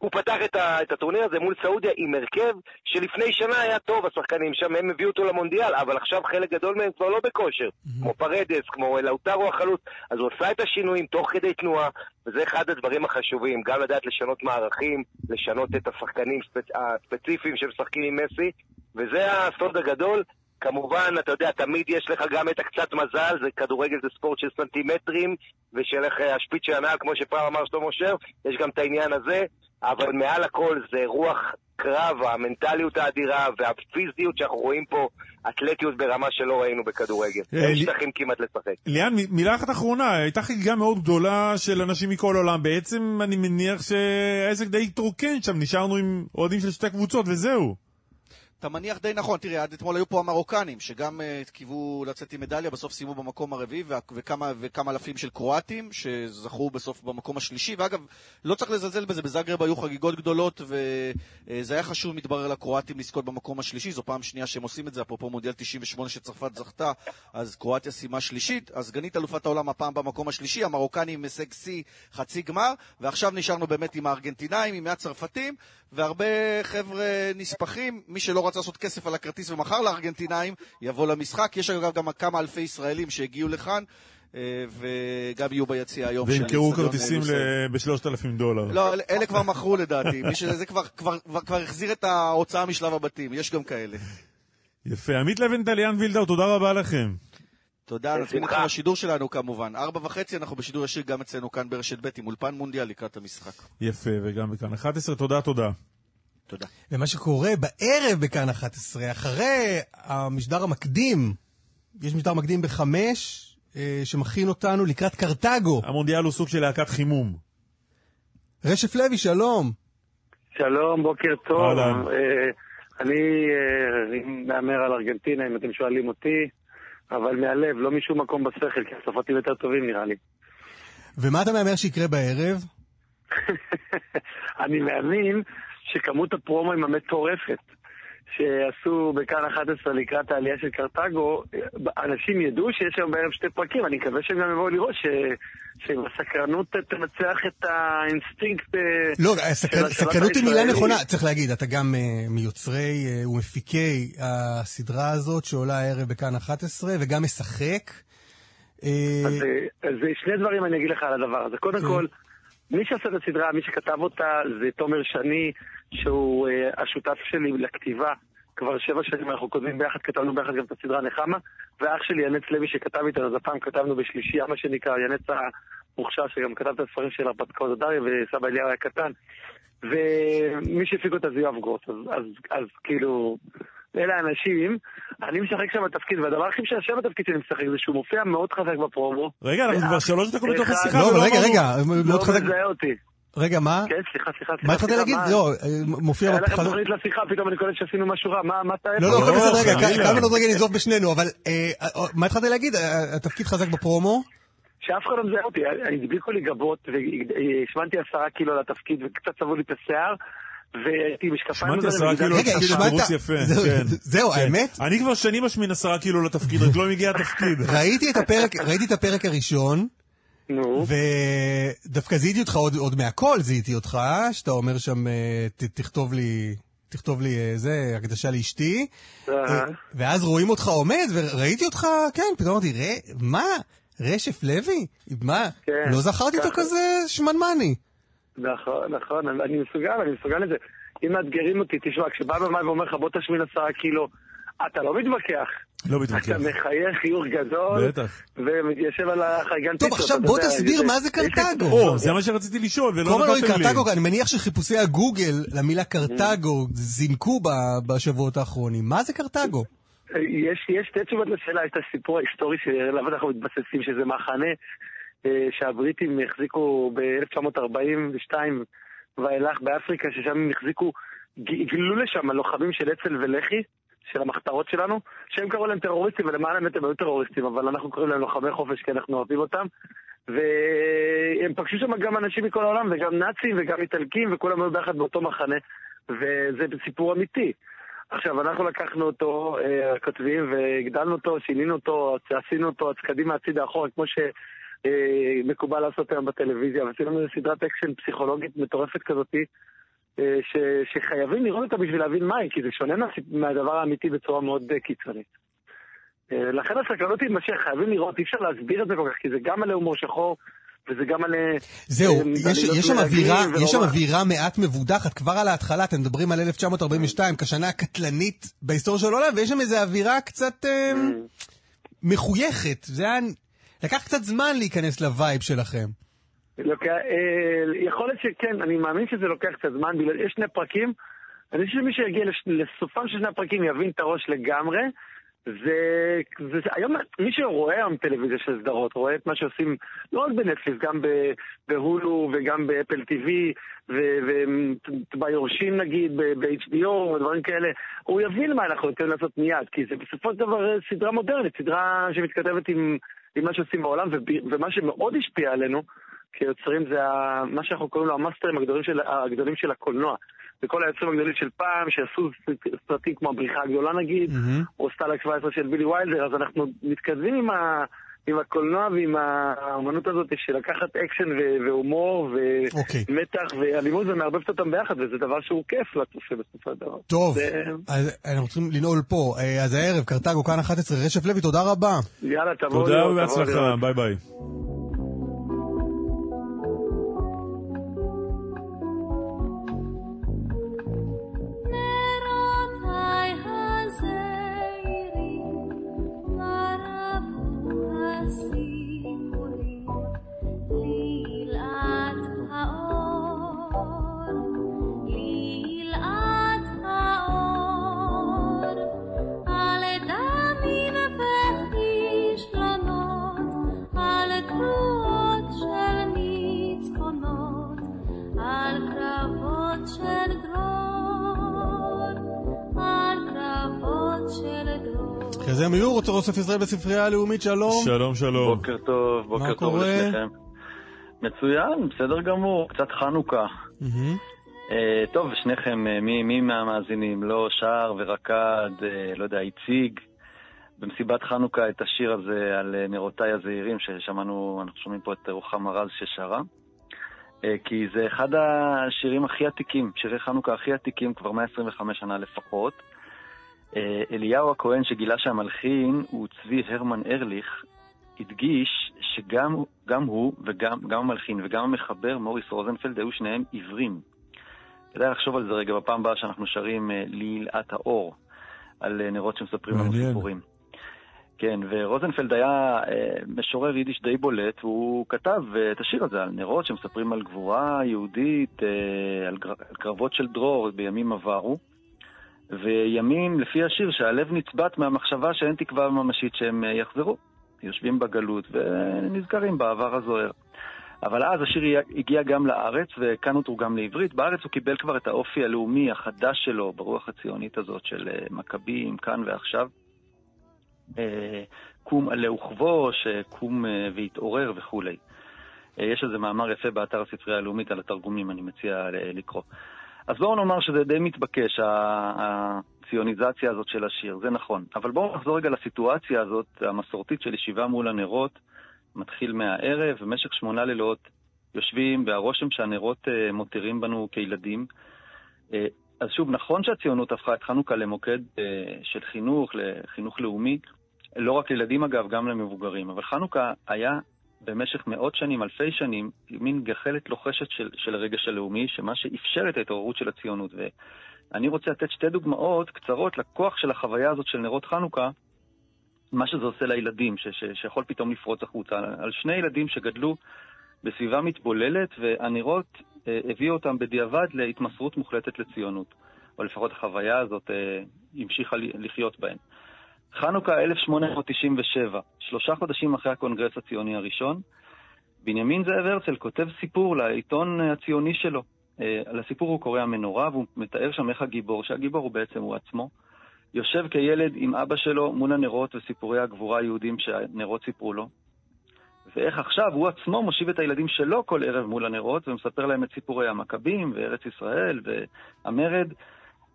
הוא פתח את, ה, את הטורניר הזה מול סעודיה עם הרכב שלפני שנה היה טוב, השחקנים שם, הם הביאו אותו למונדיאל, אבל עכשיו חלק גדול מהם כבר לא בכושר, כמו פרדס, כמו לאוטרו החלוץ, אז הוא עשה את השינויים תוך כדי תנועה, וזה אחד הדברים החשובים, גם לדעת לשנות מערכים, לשנות את השחקנים הספצ... הספציפיים שמשחקים עם מסי, וזה הסוד הגדול. כמובן, אתה יודע, תמיד יש לך גם את הקצת מזל, זה כדורגל זה ספורט של סנטימטרים, ושל איך אה, השפיץ של הנעל, כמו שפעם אמר שלמה שר, יש גם את העניין הזה, אבל מעל הכל זה רוח קרב, המנטליות האדירה והפיזיות שאנחנו רואים פה, אתלטיות ברמה שלא ראינו בכדורגל. אה, אין שטחים כמעט לשחק. ליאן, מילה אחת אחרונה, הייתה חגיגה מאוד גדולה של אנשים מכל העולם. בעצם אני מניח שהעסק די התרוקן שם, נשארנו עם אוהדים של שתי קבוצות וזהו. אתה מניח די נכון, תראה, עד אתמול היו פה המרוקנים, שגם uh, קיוו לצאת עם מדליה, בסוף סיימו במקום הרביעי, וכמה, וכמה אלפים של קרואטים, שזכו בסוף במקום השלישי, ואגב, לא צריך לזלזל בזה, בזאגרב היו חגיגות גדולות, וזה היה חשוב, מתברר, לקרואטים לזכות במקום השלישי, זו פעם שנייה שהם עושים את זה, אפרופו מונדיאל 98 שצרפת זכתה, אז קרואטיה סיימה שלישית, אז סגנית אלופת העולם הפעם במקום השלישי, המרוקנים עם הישג שיא חצי גמר, ועכשיו נשארנו באמת עם הארגנטינאים, עם הצרפתים, והרבה חבר'ה נספחים, מי שלא רצה לעשות כסף על הכרטיס ומכר לארגנטינאים, יבוא למשחק. יש אגב גם כמה אלפי ישראלים שהגיעו לכאן, אה, וגם יהיו ביציע היום של וימכרו אצטדיון כרטיסים לוסל. ב-3,000 דולר. לא, אלה- כבר מכרו לדעתי. מי שזה זה כבר, כבר, כבר, כבר החזיר את ההוצאה משלב הבתים, יש גם כאלה. יפה. עמית לבנטל, ליאן וילדאו, תודה רבה לכם. תודה, נזמין אתכם לשידור שלנו כמובן. ארבע וחצי אנחנו בשידור ישיר גם אצלנו כאן ברשת ב' עם אולפן מונדיאל לקראת המשחק. יפה, וגם בכאן 11, תודה, תודה. תודה. ומה שקורה בערב בכאן 11, אחרי המשדר המקדים, יש משדר מקדים בחמש, אה, שמכין אותנו לקראת קרתגו. המונדיאל הוא סוג של להקת חימום. רשף לוי, שלום. שלום, בוקר טוב. אהלן. אה, אני אה, מהמר על ארגנטינה, אם אתם שואלים אותי, אבל מהלב, לא משום מקום בשכל, כי הצרפתים יותר טובים נראה לי. ומה אתה מהמר שיקרה בערב? אני מאמין שכמות הפרומואים המטורפת שעשו בכאן 11 לקראת העלייה של קרתגו, אנשים ידעו שיש היום בערב שתי פרקים, אני מקווה שהם גם יבואו לראות ש... שהסקרנות תנצח את האינסטינקט אה, לא, הסקר- השלט סקרנות היא מילה. נכונה, צריך להגיד, אתה גם אה, מיוצרי אה, ומפיקי הסדרה הזאת שעולה הערב בכאן 11, וגם משחק. אה, אז אה, אז שני דברים אני אגיד לך על הדבר הזה. קודם כל, מי שעשה את הסדרה, מי שכתב אותה, זה תומר שני, שהוא אה, השותף שלי לכתיבה. כבר שבע שנים אנחנו כותבים ביחד, כתבנו ביחד גם את הסדרה נחמה, ואח שלי ינץ לוי שכתב איתנו, אז הפעם כתבנו בשלישייה, מה שנקרא, ינץ המוכשר שגם כתב את הספרים של הרפתקאות הדריה וסבא אליהו היה קטן. ומי שהפיק אותה זה יואב גרוס, אז, אז, אז כאילו, אלה האנשים. אני משחק שם בתפקיד, והדבר הכי משעשע בתפקיד שאני משחק זה שהוא מופיע מאוד חזק בפרומו. רגע, אנחנו כבר שלוש דקות בתוך השיחה. לא, רגע, רגע, מאוד לא חזק. מזהה אותי. רגע, מה? כן, סליחה, סליחה, סליחה. מה התחלת להגיד? לא, אה, מופיע היה לכם. תוכנית לשיחה, פתאום אני קולט שעשינו משהו רע. מה מה אתה... לא, לא, הכל בסדר, רגע. כמה עוד רגע ננזוף בשנינו, אבל אה, אה, מה התחלת להגיד? התפקיד חזק בפרומו? שאף אחד לא מזהה אותי, הדביקו לי גבות, והשמנתי עשרה קילו לתפקיד, וקצת צבעו לי את השיער, והייתי משקפיים... שמעתי עשרה קילו רגע, לתפקיד, תירוץ יפה. זהו, כן. זהו, כן. האמת? אני כבר שנים משמין עשרה קילו לתפקיד, רק לא מגיע התפקיד. ראיתי את הפרק, ראיתי את הפרק הראשון, נו, ודווקא זיהיתי אותך עוד, עוד מהכל, זיהיתי אותך, שאתה אומר שם, אה, ת, תכתוב לי, תכתוב לי אה, זה, הקדשה לאשתי, אה, ואז רואים אותך עומד, וראיתי אותך, כן, פתאום אמרתי, "ר- מה? רשף לוי? מה? כן, לא זכרתי אותו. כזה שמנמני. נכון, נכון, אני מסוגל, אני מסוגל לזה. אם מאתגרים אותי, תשמע, כשבא במאי ואומר לך בוא תשמין עשרה קילו, אתה לא מתווכח. לא מתווכח. אתה מחייך חיוך גדול, בטח. ומתיישב על החייגן טוב, פיצות, עכשיו אתה בוא תסביר מה זה קרתגו. או, זה מה שרציתי לשאול, ולא נתתם לי. קרתגו, אני מניח שחיפושי הגוגל למילה קרתגו זינקו בשבועות האחרונים. מה זה קרתגו? יש, יש שתי תשובות לשאלה, יש את הסיפור ההיסטורי שעליו אנחנו מתבססים, שזה מחנה אה, שהבריטים החזיקו ב-1942 ואילך באפריקה, ששם הם החזיקו, גילו לשם לוחמים של אצ"ל ולח"י, של המחתרות שלנו, שהם קראו להם טרוריסטים, ולמען האמת הם היו טרוריסטים, אבל אנחנו קוראים להם לוחמי חופש כי אנחנו אוהבים אותם. והם פגשו שם גם אנשים מכל העולם, וגם נאצים וגם איטלקים, וכולם היו ביחד באותו מחנה, וזה סיפור אמיתי. עכשיו, אנחנו לקחנו אותו, אה, הכותבים, והגדלנו אותו, שינינו אותו, עשינו אותו אז קדימה הצידה אחורה, כמו שמקובל לעשות היום בטלוויזיה, ועשינו איזה סדרת אקשן פסיכולוגית מטורפת כזאתי, אה, ש, שחייבים לראות אותה בשביל להבין מהי, כי זה שונה מה, מהדבר האמיתי בצורה מאוד אה, קיצונית. אה, לכן הסקרנות תתמשך, חייבים לראות, אי אפשר להסביר את זה כל כך, כי זה גם על הומור שחור, וזה גם על... אה, זהו, אה, יש, יש שם אווירה. יש שם אווירה מעט מבודחת, כבר על ההתחלה, אתם מדברים על 1942, כשנה הקטלנית בהיסטוריה של העולם, ויש שם איזו אווירה קצת אה, מחויכת. זה היה... לקח קצת זמן להיכנס לווייב שלכם. לוקח, אה, יכול להיות שכן, אני מאמין שזה לוקח קצת זמן, יש שני פרקים, אני חושב שמי שיגיע לסופם של שני הפרקים יבין את הראש לגמרי. זה, זה, היום, מי שרואה היום טלוויזיה של סדרות, רואה את מה שעושים לא רק בנטפליקס, גם בהולו וגם באפל TV וביורשים נגיד, ב-HBO ודברים כאלה, הוא יבין מה אנחנו יכולים לעשות מיד, כי זה בסופו של דבר סדרה מודרנית, סדרה שמתכתבת עם, עם מה שעושים בעולם, ומה שמאוד השפיע עלינו כיוצרים זה ה- מה שאנחנו קוראים לו המאסטרים הגדולים של, הגדולים של הקולנוע. וכל היוצרים הגדולים של פעם, שעשו סרטים כמו הבריחה הגדולה נגיד, או סטלג 17 של בילי ויילדר, אז אנחנו מתכתבים עם, ה, עם הקולנוע ועם האמנות הזאת של לקחת אקשן ו- והומור ומתח ואלימות ומערבבת אותם ביחד, וזה דבר שהוא כיף לצופה בסופו של דבר. טוב, זה- אז אנחנו צריכים לנעול פה. אה, אז הערב, קרתגו, כאן 11, רשף לוי, תודה רבה. יאללה, תבואו תודה ובהצלחה. ביי ביי. עמיור, רוצה אוסף ישראל בספרייה הלאומית, שלום. שלום, שלום. בוקר טוב, בוקר טוב קורה? לשניכם. מצוין, בסדר גמור, קצת חנוכה. אה, טוב, שניכם, אה, מי, מי מהמאזינים לא שר ורקד, אה, לא יודע, הציג במסיבת חנוכה את השיר הזה על נרותיי הזעירים, ששמענו, אנחנו שומעים פה את רוחמה רז ששרה. כי זה אחד השירים הכי עתיקים, שירי חנוכה הכי עתיקים, כבר 125 שנה לפחות. אה, אליהו הכהן שגילה שהמלחין הוא צבי הרמן ארליך, הדגיש שגם גם הוא וגם גם המלחין וגם המחבר מוריס רוזנפלד היו שניהם עיוורים. כדאי לחשוב על זה רגע בפעם הבאה שאנחנו שרים אה, לילאת האור, על אה, נרות שמספרים לנו. סיפורים. כן, ורוזנפלד היה משורר יידיש די בולט, והוא כתב את השיר הזה על נרות שמספרים על גבורה יהודית, על קרבות של דרור בימים עברו, וימים, לפי השיר, שהלב נצבט מהמחשבה שאין תקווה ממשית שהם אה, יחזרו. יושבים בגלות ונזכרים בעבר הזוהר. אבל אז השיר הגיע גם לארץ, וכאן הוא תורגם לעברית. בארץ הוא קיבל כבר את האופי הלאומי החדש שלו, ברוח הציונית הזאת של אה, מכבים, כאן ועכשיו. אה, קום עלה וכבוש, קום והתעורר וכולי. יש איזה מאמר יפה באתר הספרייה הלאומית על התרגומים, אני מציע לקרוא. אז בואו נאמר שזה די מתבקש, הציוניזציה הזאת של השיר, זה נכון. אבל בואו נחזור רגע לסיטואציה הזאת, המסורתית של ישיבה מול הנרות, מתחיל מהערב, במשך שמונה לילות יושבים, והרושם שהנרות אה, מותירים בנו כילדים. אה, אז שוב, נכון שהציונות הפכה את חנוכה למוקד אה, של חינוך, לחינוך לאומי, לא רק לילדים אגב, גם למבוגרים, אבל חנוכה היה במשך מאות שנים, אלפי שנים, מין גחלת לוחשת של, של הרגש הלאומי, שמה שאפשר את ההתעוררות של הציונות. ואני רוצה לתת שתי דוגמאות קצרות לכוח של החוויה הזאת של נרות חנוכה, מה שזה עושה לילדים, ש, ש, שיכול פתאום לפרוץ החוצה. על שני ילדים שגדלו בסביבה מתבוללת, והנרות אה, הביאו אותם בדיעבד להתמסרות מוחלטת לציונות, או לפחות החוויה הזאת אה, המשיכה לחיות בהם. חנוכה 1897, שלושה חודשים אחרי הקונגרס הציוני הראשון, בנימין זאב הרצל כותב סיפור לעיתון הציוני שלו. אה, על הסיפור הוא קורא המנורה, והוא מתאר שם איך הגיבור, שהגיבור הוא בעצם הוא עצמו, יושב כילד עם אבא שלו מול הנרות וסיפורי הגבורה היהודים שהנרות סיפרו לו, ואיך עכשיו הוא עצמו מושיב את הילדים שלו כל ערב מול הנרות ומספר להם את סיפורי המכבים וארץ ישראל והמרד,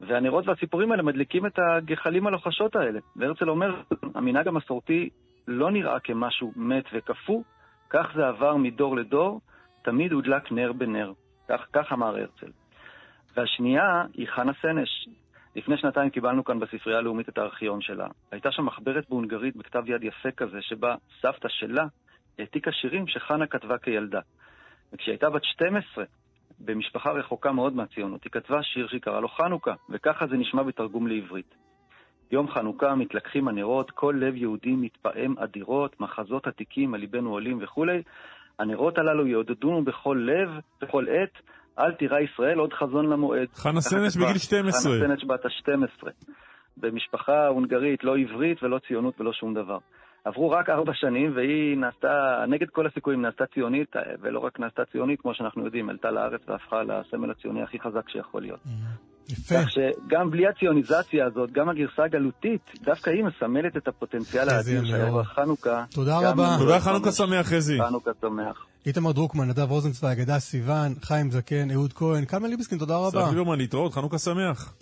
והנרות והסיפורים האלה מדליקים את הגחלים הלוחשות האלה. והרצל אומר, המנהג המסורתי לא נראה כמשהו מת וקפוא, כך זה עבר מדור לדור, תמיד הודלק נר בנר. כך, כך אמר הרצל. והשנייה היא חנה סנש. לפני שנתיים קיבלנו כאן בספרייה הלאומית את הארכיון שלה. הייתה שם מחברת בהונגרית בכתב יד יפה כזה, שבה סבתא שלה העתיקה שירים שחנה כתבה כילדה. וכשהיא הייתה בת 12, במשפחה רחוקה מאוד מהציונות, היא כתבה שיר שהיא קראה לו חנוכה, וככה זה נשמע בתרגום לעברית. יום חנוכה מתלקחים הנרות, כל לב יהודי מתפעם אדירות, מחזות עתיקים על ליבנו עולים וכולי. הנרות הללו יעודדונו בכל לב, בכל עת, אל תירא ישראל עוד חזון למועד. חנה סנש בגיל 12. חנה סנש בת ה-12. במשפחה הונגרית, לא עברית ולא ציונות ולא שום דבר. עברו רק ארבע שנים, והיא נעשתה, נגד כל הסיכויים, נעשתה ציונית, ולא רק נעשתה ציונית, כמו שאנחנו יודעים, עלתה לארץ והפכה לסמל הציוני הכי חזק שיכול להיות. יפה. כך שגם בלי הציוניזציה הזאת, גם הגרסה הגלותית, דווקא היא מסמלת את הפוטנציאל האדיר שהיה מאוד. בחנוכה. תודה רבה. תודה, יש חנוכה. שמח, חזי. חנוכה שמח. איתמר דרוקמן, נדב רוזנצוויג, הדס סיוון, חיים זקן, אהוד כהן, קלמן ליבסקין, תודה רבה. אסף ליברמן, להתראות, חנוכה שמח.